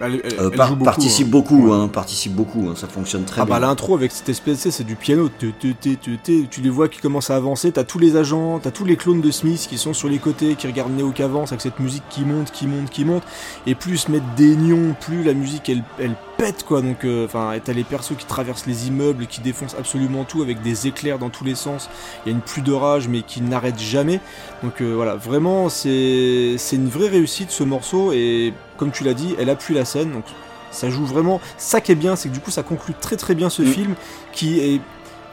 Elle, elle- euh, elle par- joue beaucoup, participe hein. beaucoup, Ouais. hein, participe beaucoup. hein, ça fonctionne très Ah bien. bah l'intro avec cette espèce, c'est du piano, Tu- tu- tu- tu- tu- tu les vois qui commencent à avancer, t'as tous les agents, t'as tous les clones de Smith qui sont sur les côtés, qui regardent Neo qui avance avec cette musique qui monte, qui monte, qui monte, et plus ils se mettent des nions, plus la musique elle, elle pète quoi, donc euh, enfin t'as les persos qui traversent les immeubles, qui défoncent absolument tout avec des éclairs dans tous les sens, il y a une pluie d'orage mais qui n'arrête jamais, donc euh, voilà, vraiment c'est c'est une vraie réussite ce morceau, et comme tu l'as dit, elle appuie la scène, donc ça joue vraiment. Ça qui est bien, c'est que du coup, ça conclut très très bien ce Mm. film qui est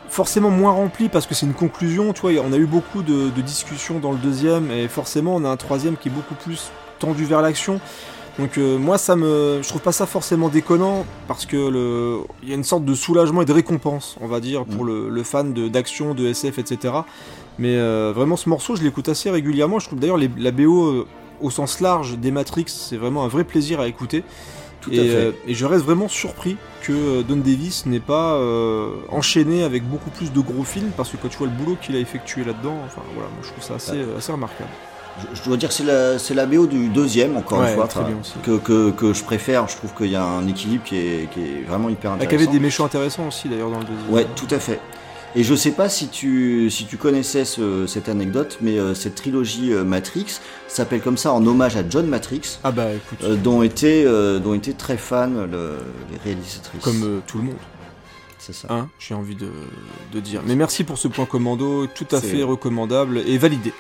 forcément moins rempli parce que c'est une conclusion. Tu vois, on a eu beaucoup de, de discussions dans le deuxième et forcément, on a un troisième qui est beaucoup plus tendu vers l'action. Donc euh, moi, ça me, je trouve pas ça forcément déconnant parce que le, il y a une sorte de soulagement et de récompense, on va dire, pour le, le fan de d'action, de SF, etc. Mais euh, vraiment, ce morceau, je l'écoute assez régulièrement. Je trouve d'ailleurs les- la BO euh, au sens large des Matrix, c'est vraiment un vrai plaisir à écouter. Tout et, à fait. euh, et je reste vraiment surpris que euh, Don Davis n'ait pas euh, enchaîné avec beaucoup plus de gros films parce que quand tu vois le boulot qu'il a effectué là-dedans, enfin voilà, moi je trouve ça assez, assez remarquable. Je, dois dire que c'est la, c'est la BO du deuxième, encore Ouais, une fois, que, que, que je préfère. Je trouve qu'il y a un équilibre qui est, qui est vraiment hyper intéressant. avait des méchants intéressants aussi d'ailleurs dans le deuxième. Ouais, tout à fait. Et je sais pas si tu, si tu connaissais ce- cette anecdote, mais euh, cette trilogie euh, Matrix s'appelle comme ça en hommage à John Matrix, Ah bah écoute, euh, dont, étaient, euh, dont très fans le- les réalisatrices. comme tout le monde, C'est ça. hein, j'ai envie de, de dire. Mais merci pour ce point commando, tout à fait recommandable et validé.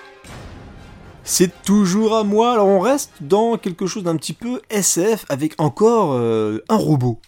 C'est toujours à moi. Alors on reste dans quelque chose d'un petit peu SF avec encore un robot.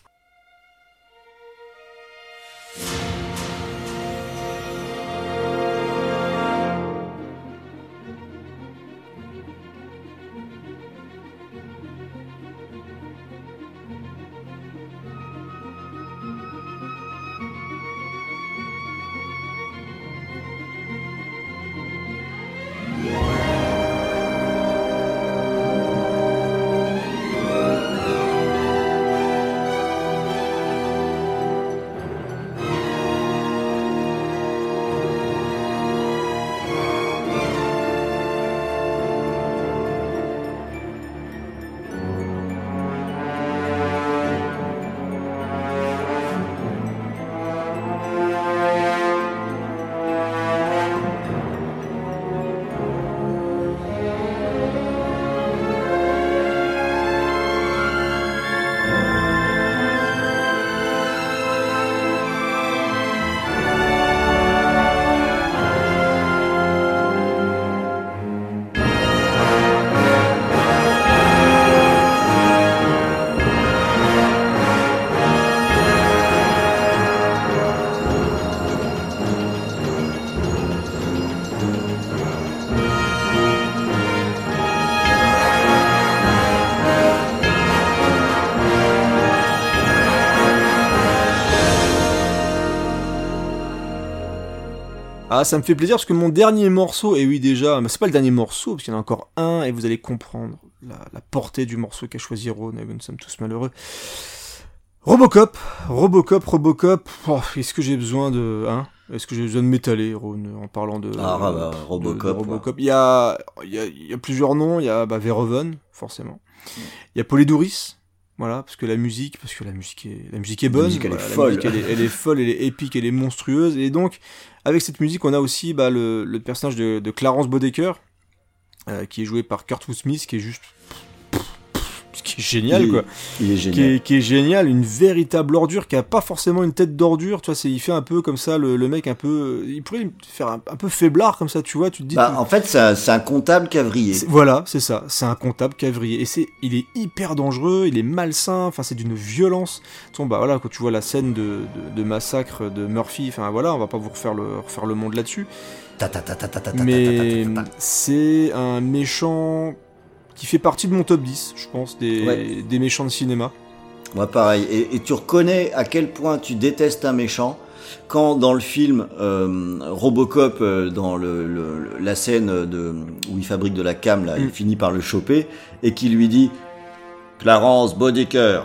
Ah, ça me fait plaisir parce que mon dernier morceau, et oui déjà, mais c'est pas le dernier morceau, parce qu'il y en a encore un, et vous allez comprendre la, la portée du morceau qu'a choisi Ron, et nous sommes tous malheureux. Robocop, Robocop, Robocop, oh, est-ce que j'ai besoin de... Hein est-ce que j'ai besoin de m'étaler, Ron, en parlant de... Ah, bah, de- Robocop, de Robocop. Il, y a, il, y a, il y a plusieurs noms, il y a bah, Verhoeven, forcément. Il y a Polydouris, voilà, parce que la musique, parce que la musique est, la musique est bonne. musique, elle est voilà, la musique, elle, est, elle est folle, elle est épique, elle est monstrueuse. Et donc, avec cette musique, on a aussi bah, le, le personnage de, de Clarence Bodecker, euh, qui est joué par Kurtwood Smith, qui est juste... Ce qui est génial, il, quoi il est qui génial. est, qui est génial, une véritable ordure, qui a pas forcément une tête d'ordure, tu vois, c'est, il fait un peu comme ça, le, le mec un peu, il pourrait faire un, un peu faiblard comme ça, tu vois, tu te dis, Bah, tu- en fait, c'est un, c'est un comptable cavrier. c'est- voilà, c'est ça, c'est un comptable cavrier, et c'est, il est hyper dangereux, il est malsain, enfin c'est d'une violence, Bon, bah voilà, quand tu vois la scène de, de, de massacre de Murphy, enfin voilà, on va pas vous refaire le, refaire le monde là-dessus, mais c'est un méchant qui fait partie de mon top 10, je pense, des, Ouais. des méchants de cinéma. Moi, pareil. Et, et tu reconnais à quel point tu détestes un méchant quand dans le film euh, Robocop, euh, dans le, le- le- la scène de, où il fabrique de la cam, là, il Mm. finit par le choper et qui lui dit Clarence Bodecker,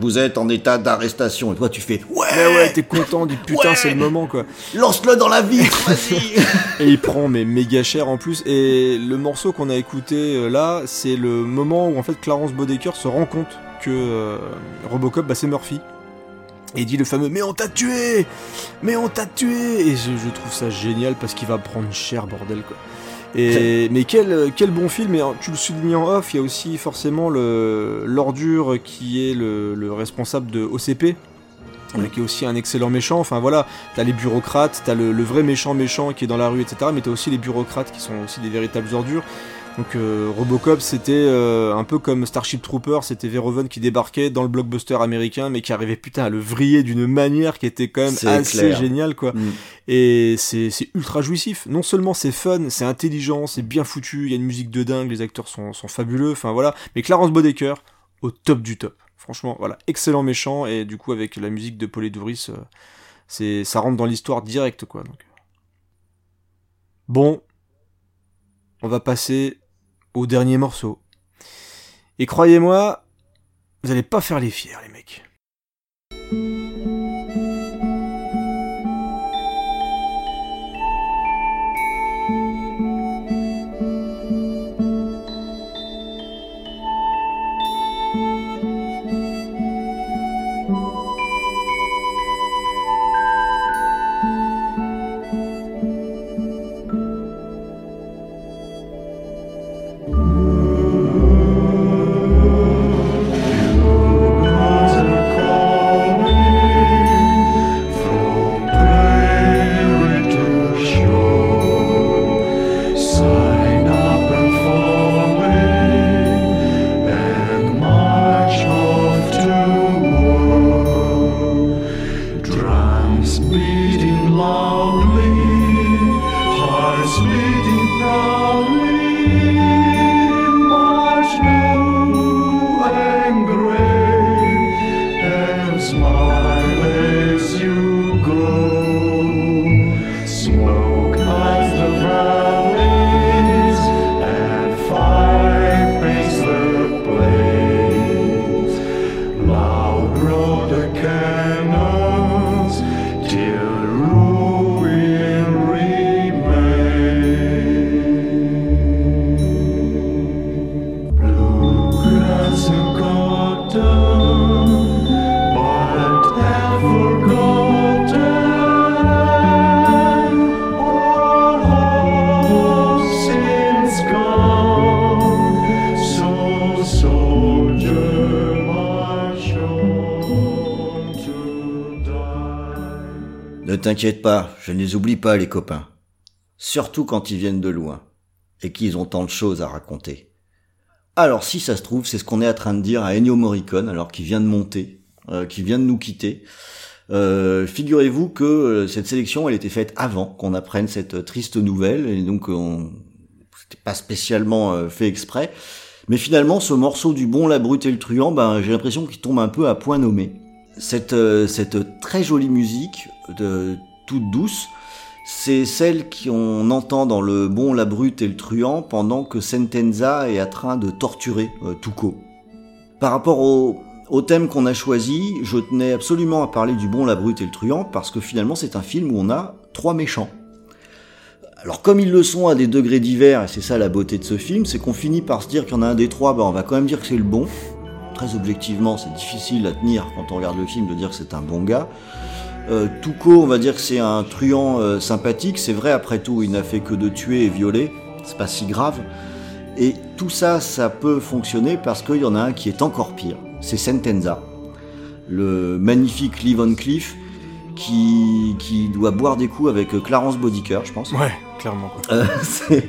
vous êtes en état d'arrestation. Et toi, tu fais Ouais, Ouais, ouais, t'es content, dis putain, Ouais. c'est le moment, quoi. lance-le dans la vitre, vas-y Et il prend, mais méga cher en plus. Et le morceau qu'on a écouté euh, là, c'est le moment où en fait Clarence Bodecker se rend compte que euh, Robocop, bah, c'est Murphy. Et il dit le fameux Mais on t'a tué Mais on t'a tué Et je, je trouve ça génial parce qu'il va prendre cher, bordel, quoi. Et, mais quel, quel bon film, et tu le soulignes en off, il y a aussi forcément le l'ordure qui est le, le responsable de OCP, qui est aussi un excellent méchant. Enfin voilà, t'as les bureaucrates, t'as le, le vrai méchant méchant qui est dans la rue, etc. Mais t'as aussi les bureaucrates qui sont aussi des véritables ordures. Donc euh, Robocop, c'était euh, un peu comme Starship Trooper, c'était Verhoeven qui débarquait dans le blockbuster américain, mais qui arrivait putain à le vriller d'une manière qui était quand même assez clair. géniale, quoi. Mm. Et c'est ultra jouissif. Non seulement c'est fun, c'est intelligent, c'est bien foutu, il y a une musique de dingue, les acteurs sont, sont fabuleux, enfin voilà. Mais Clarence Bodecker, au top du top. Franchement, voilà, excellent méchant, et du coup avec la musique de Polydouris, euh, c'est ça rentre dans l'histoire direct, quoi. Donc. Bon, on va passer au dernier morceau. Et croyez-moi, vous allez pas faire les fiers, les mecs. T'inquiète pas, je ne les oublie pas, les copains. Surtout quand ils viennent de loin. Et qu'ils ont tant de choses à raconter. Alors, si ça se trouve, c'est ce qu'on est en train de dire à Ennio Morricone, alors qu'il vient de monter, euh, qu'il vient de nous quitter. Euh, Figurez-vous que euh, cette sélection, elle était faite avant qu'on apprenne cette euh, triste nouvelle, et donc on... c'était pas spécialement fait exprès. Mais finalement, ce morceau du bon, la brute et le truand, ben, j'ai l'impression qu'il tombe un peu à point nommé. Cette très jolie musique, toute douce, c'est celle qu'on entend dans Le Bon, la Brute et le Truand pendant que Sentenza est en train de torturer euh, Tuco. Par rapport au, thème qu'on a choisi, je tenais absolument à parler du Bon, la Brute et le Truand parce que finalement c'est un film où on a trois méchants. Alors comme ils le sont à des degrés divers, et c'est ça la beauté de ce film, c'est qu'on finit par se dire qu'il y en a un des trois, ben on va quand même dire que c'est le bon. Très objectivement, c'est difficile à tenir quand on regarde le film de dire que c'est un bon gars. Euh, Tuco, on va dire que c'est un truand euh, sympathique, c'est vrai après tout, il n'a fait que de tuer et violer, c'est pas si grave. Et tout ça, ça peut fonctionner parce qu'il y en a un qui est encore pire, c'est Sentenza, le magnifique Lee Van Cleef qui, qui doit boire des coups avec euh, Clarence Bodicker, je pense. Ouais, clairement. Quoi. Euh,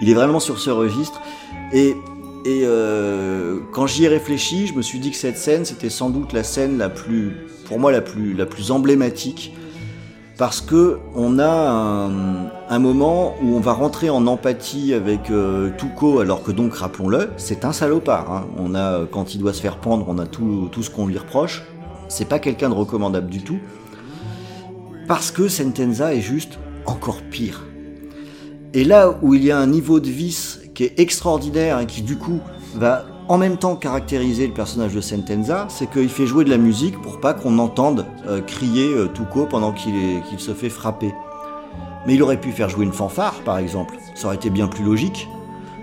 il est vraiment sur ce registre. Et, et euh, quand j'y ai réfléchi, je me suis dit que cette scène, c'était sans doute la scène la plus, pour moi, la plus, emblématique. Parce que on a un, moment où on va rentrer en empathie avec euh, alors que donc, rappelons-le, c'est un salopard. hein. On a, quand il doit se faire pendre, on a tout, tout ce qu'on lui reproche. C'est pas quelqu'un de recommandable du tout. Parce que Sentenza est juste encore pire. Et là où il y a un niveau de vice qui est extraordinaire et qui du coup va en même temps caractériser le personnage de Sentenza, c'est qu'il fait jouer de la musique pour pas qu'on entende euh, crier euh, Tuco pendant qu'il se fait frapper. Mais il aurait pu faire jouer une fanfare par exemple, ça aurait été bien plus logique.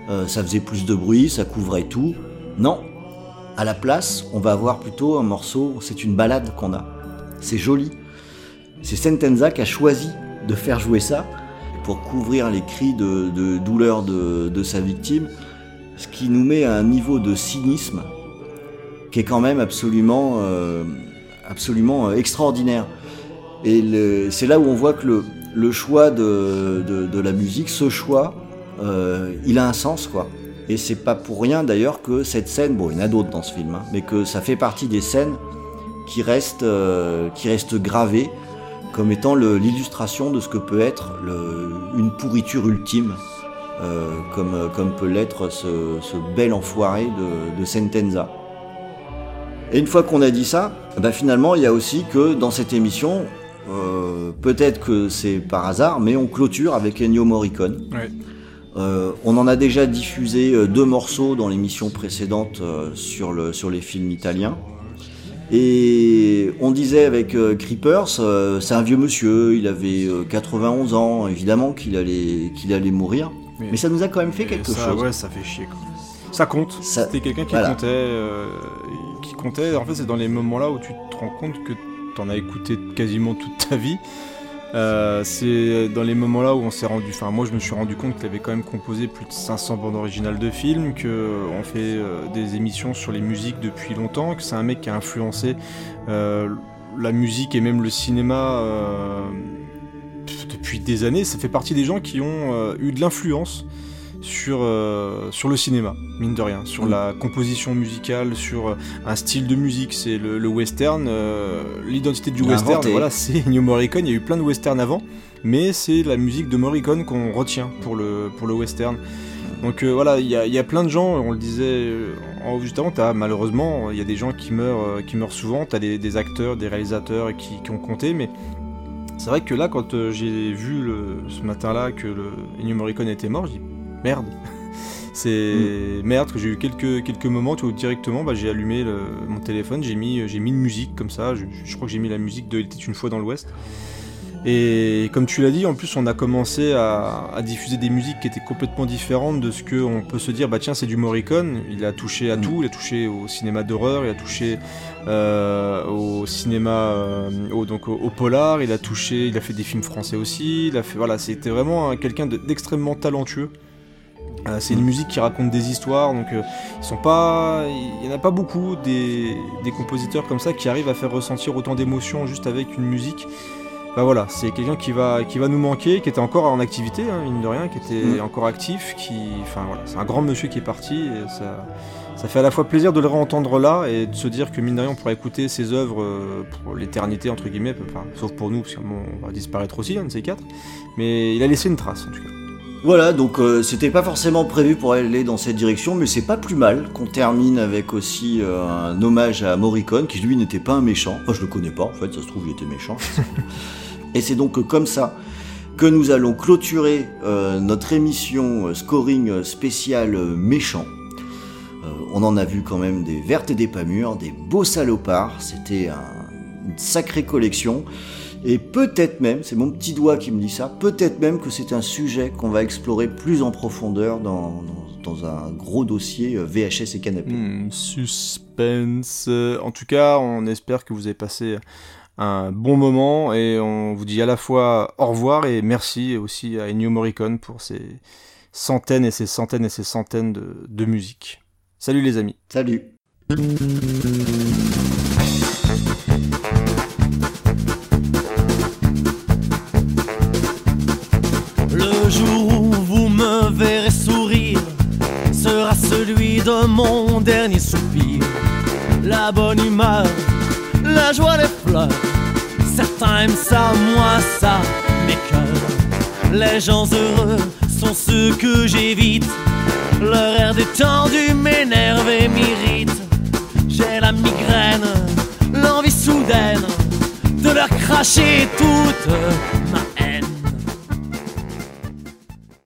Euh, ça faisait plus de bruit, ça couvrait tout. Non, à la place, on va avoir plutôt un morceau, c'est une balade qu'on a. C'est joli. C'est Sentenza qui a choisi de faire jouer ça pour couvrir les cris de, douleur de sa victime, ce qui nous met à un niveau de cynisme qui est quand même absolument, euh, absolument euh, extraordinaire. Et c'est là où on voit que le, choix de, la musique, ce choix, euh, il a un sens quoi. Et c'est pas pour rien d'ailleurs que cette scène, bon il y en a d'autres dans ce film, hein, mais que ça fait partie des scènes qui restent, qui restent gravées comme étant l'illustration de ce que peut être une pourriture ultime, euh, comme, comme peut l'être ce, ce bel enfoiré de, de Sentenza. Et une fois qu'on a dit ça, bah finalement il y a aussi que dans cette émission, euh, peut-être que c'est par hasard, mais on clôture avec Ennio Morricone. Ouais. Euh, on en a déjà diffusé euh, deux morceaux dans l'émission précédente euh, sur, le, sur les films italiens. Et on disait avec euh, Creepers, euh, c'est un vieux monsieur, il avait euh, 91 ans, évidemment qu'il allait, qu'il allait mourir. Mais- Mais ça nous a quand même fait quelque ça, chose. Ouais, ça fait chier. Quoi. Ça compte. Ça- C'était quelqu'un qui voilà. comptait. euh, qui comptait. En fait, c'est dans les moments là où tu te rends compte que t'en as écouté quasiment toute ta vie. Euh, c'est dans les moments là où on s'est rendu. Enfin, moi, je me suis rendu compte qu'il avait quand même composé plus de 500 bandes originales de films, que euh, on fait euh, des émissions sur les musiques depuis longtemps, que c'est un mec qui a influencé la musique et même le cinéma. Depuis des années, ça fait partie des gens qui ont euh, eu de l'influence sur, euh, sur le cinéma, mine de rien, sur Mm. la composition musicale, sur euh, un style de musique. C'est le, le western, euh, l'identité du western, inventé. voilà, c'est Ennio Morricone. Il y a eu plein de westerns avant, mais c'est la musique de Morricone qu'on retient pour le, pour le western. Donc euh, voilà, il y a, il y a plein de gens, on le disait en- juste avant, t'as, malheureusement, il y a des gens qui meurent, qui meurent souvent, tu as des, des acteurs, des réalisateurs qui, qui ont compté, mais c'est vrai que là, quand euh, j'ai vu le- ce matin-là que le Ennio Morricone était mort, je dis merde. C'est merde que j'ai eu quelques, quelques moments où directement bah, j'ai allumé le- mon téléphone, j'ai mis, j'ai mis une musique comme ça, je, je crois que j'ai mis la musique de Il était une fois dans l'Ouest. Et comme tu l'as dit, en plus on a commencé à, à diffuser des musiques qui étaient complètement différentes de ce que on peut se dire, bah tiens c'est du Morricone, il a touché à Mm. tout, il a touché au cinéma d'horreur, il a touché euh, au cinéma, euh, au, donc au, au polar, il a touché, il a fait des films français aussi, il a fait, voilà, c'était vraiment un- quelqu'un de- d'extrêmement talentueux. Euh, c'est une Mm. musique qui raconte des histoires, donc euh, ils sont pas, il y en a pas beaucoup des, des compositeurs comme ça qui arrivent à faire ressentir autant d'émotions juste avec une musique. Bah voilà, c'est quelqu'un qui va, qui va nous manquer, qui était encore en activité, hein, mine de rien, qui était Mm. encore actif, qui, enfin voilà, c'est un grand monsieur qui est parti, et ça, ça fait à la fois plaisir de le réentendre là et de se dire que mine de rien on pourra écouter ses œuvres euh, pour l'éternité entre guillemets, enfin, sauf pour nous parce qu'on va disparaître aussi, un de ces quatre, mais il a laissé une trace en tout cas. Voilà, donc euh, c'était pas forcément prévu pour aller dans cette direction, mais c'est pas plus mal qu'on termine avec aussi euh, un hommage à Morricone, qui lui n'était pas un méchant. Enfin, je le connais pas, en fait, ça se trouve, il était méchant. Et c'est donc comme ça que nous allons clôturer euh, notre émission euh, scoring spécial euh, méchant. Euh, on en a vu quand même des vertes et des pas mûres, des beaux salopards. C'était un- une sacrée collection. Et peut-être même, c'est mon petit doigt qui me dit ça, peut-être même que c'est un sujet qu'on va explorer plus en profondeur dans, un gros dossier VHS et canapé. Hmm, suspense. En tout cas, on espère que vous avez passé un bon moment et on vous dit à la fois au revoir et merci aussi à Ennio Morricone pour ces centaines et ces centaines et ces centaines de, de musiques. Salut les amis. Salut Le jour où vous me verrez sourire sera celui de mon dernier soupir. La bonne humeur, la joie, les fleurs. Certains aiment ça, moi ça m'écoeure. Les gens heureux sont ceux que j'évite. Leur air détendu m'énerve et m'irrite. J'ai la migraine, l'envie soudaine de leur cracher toute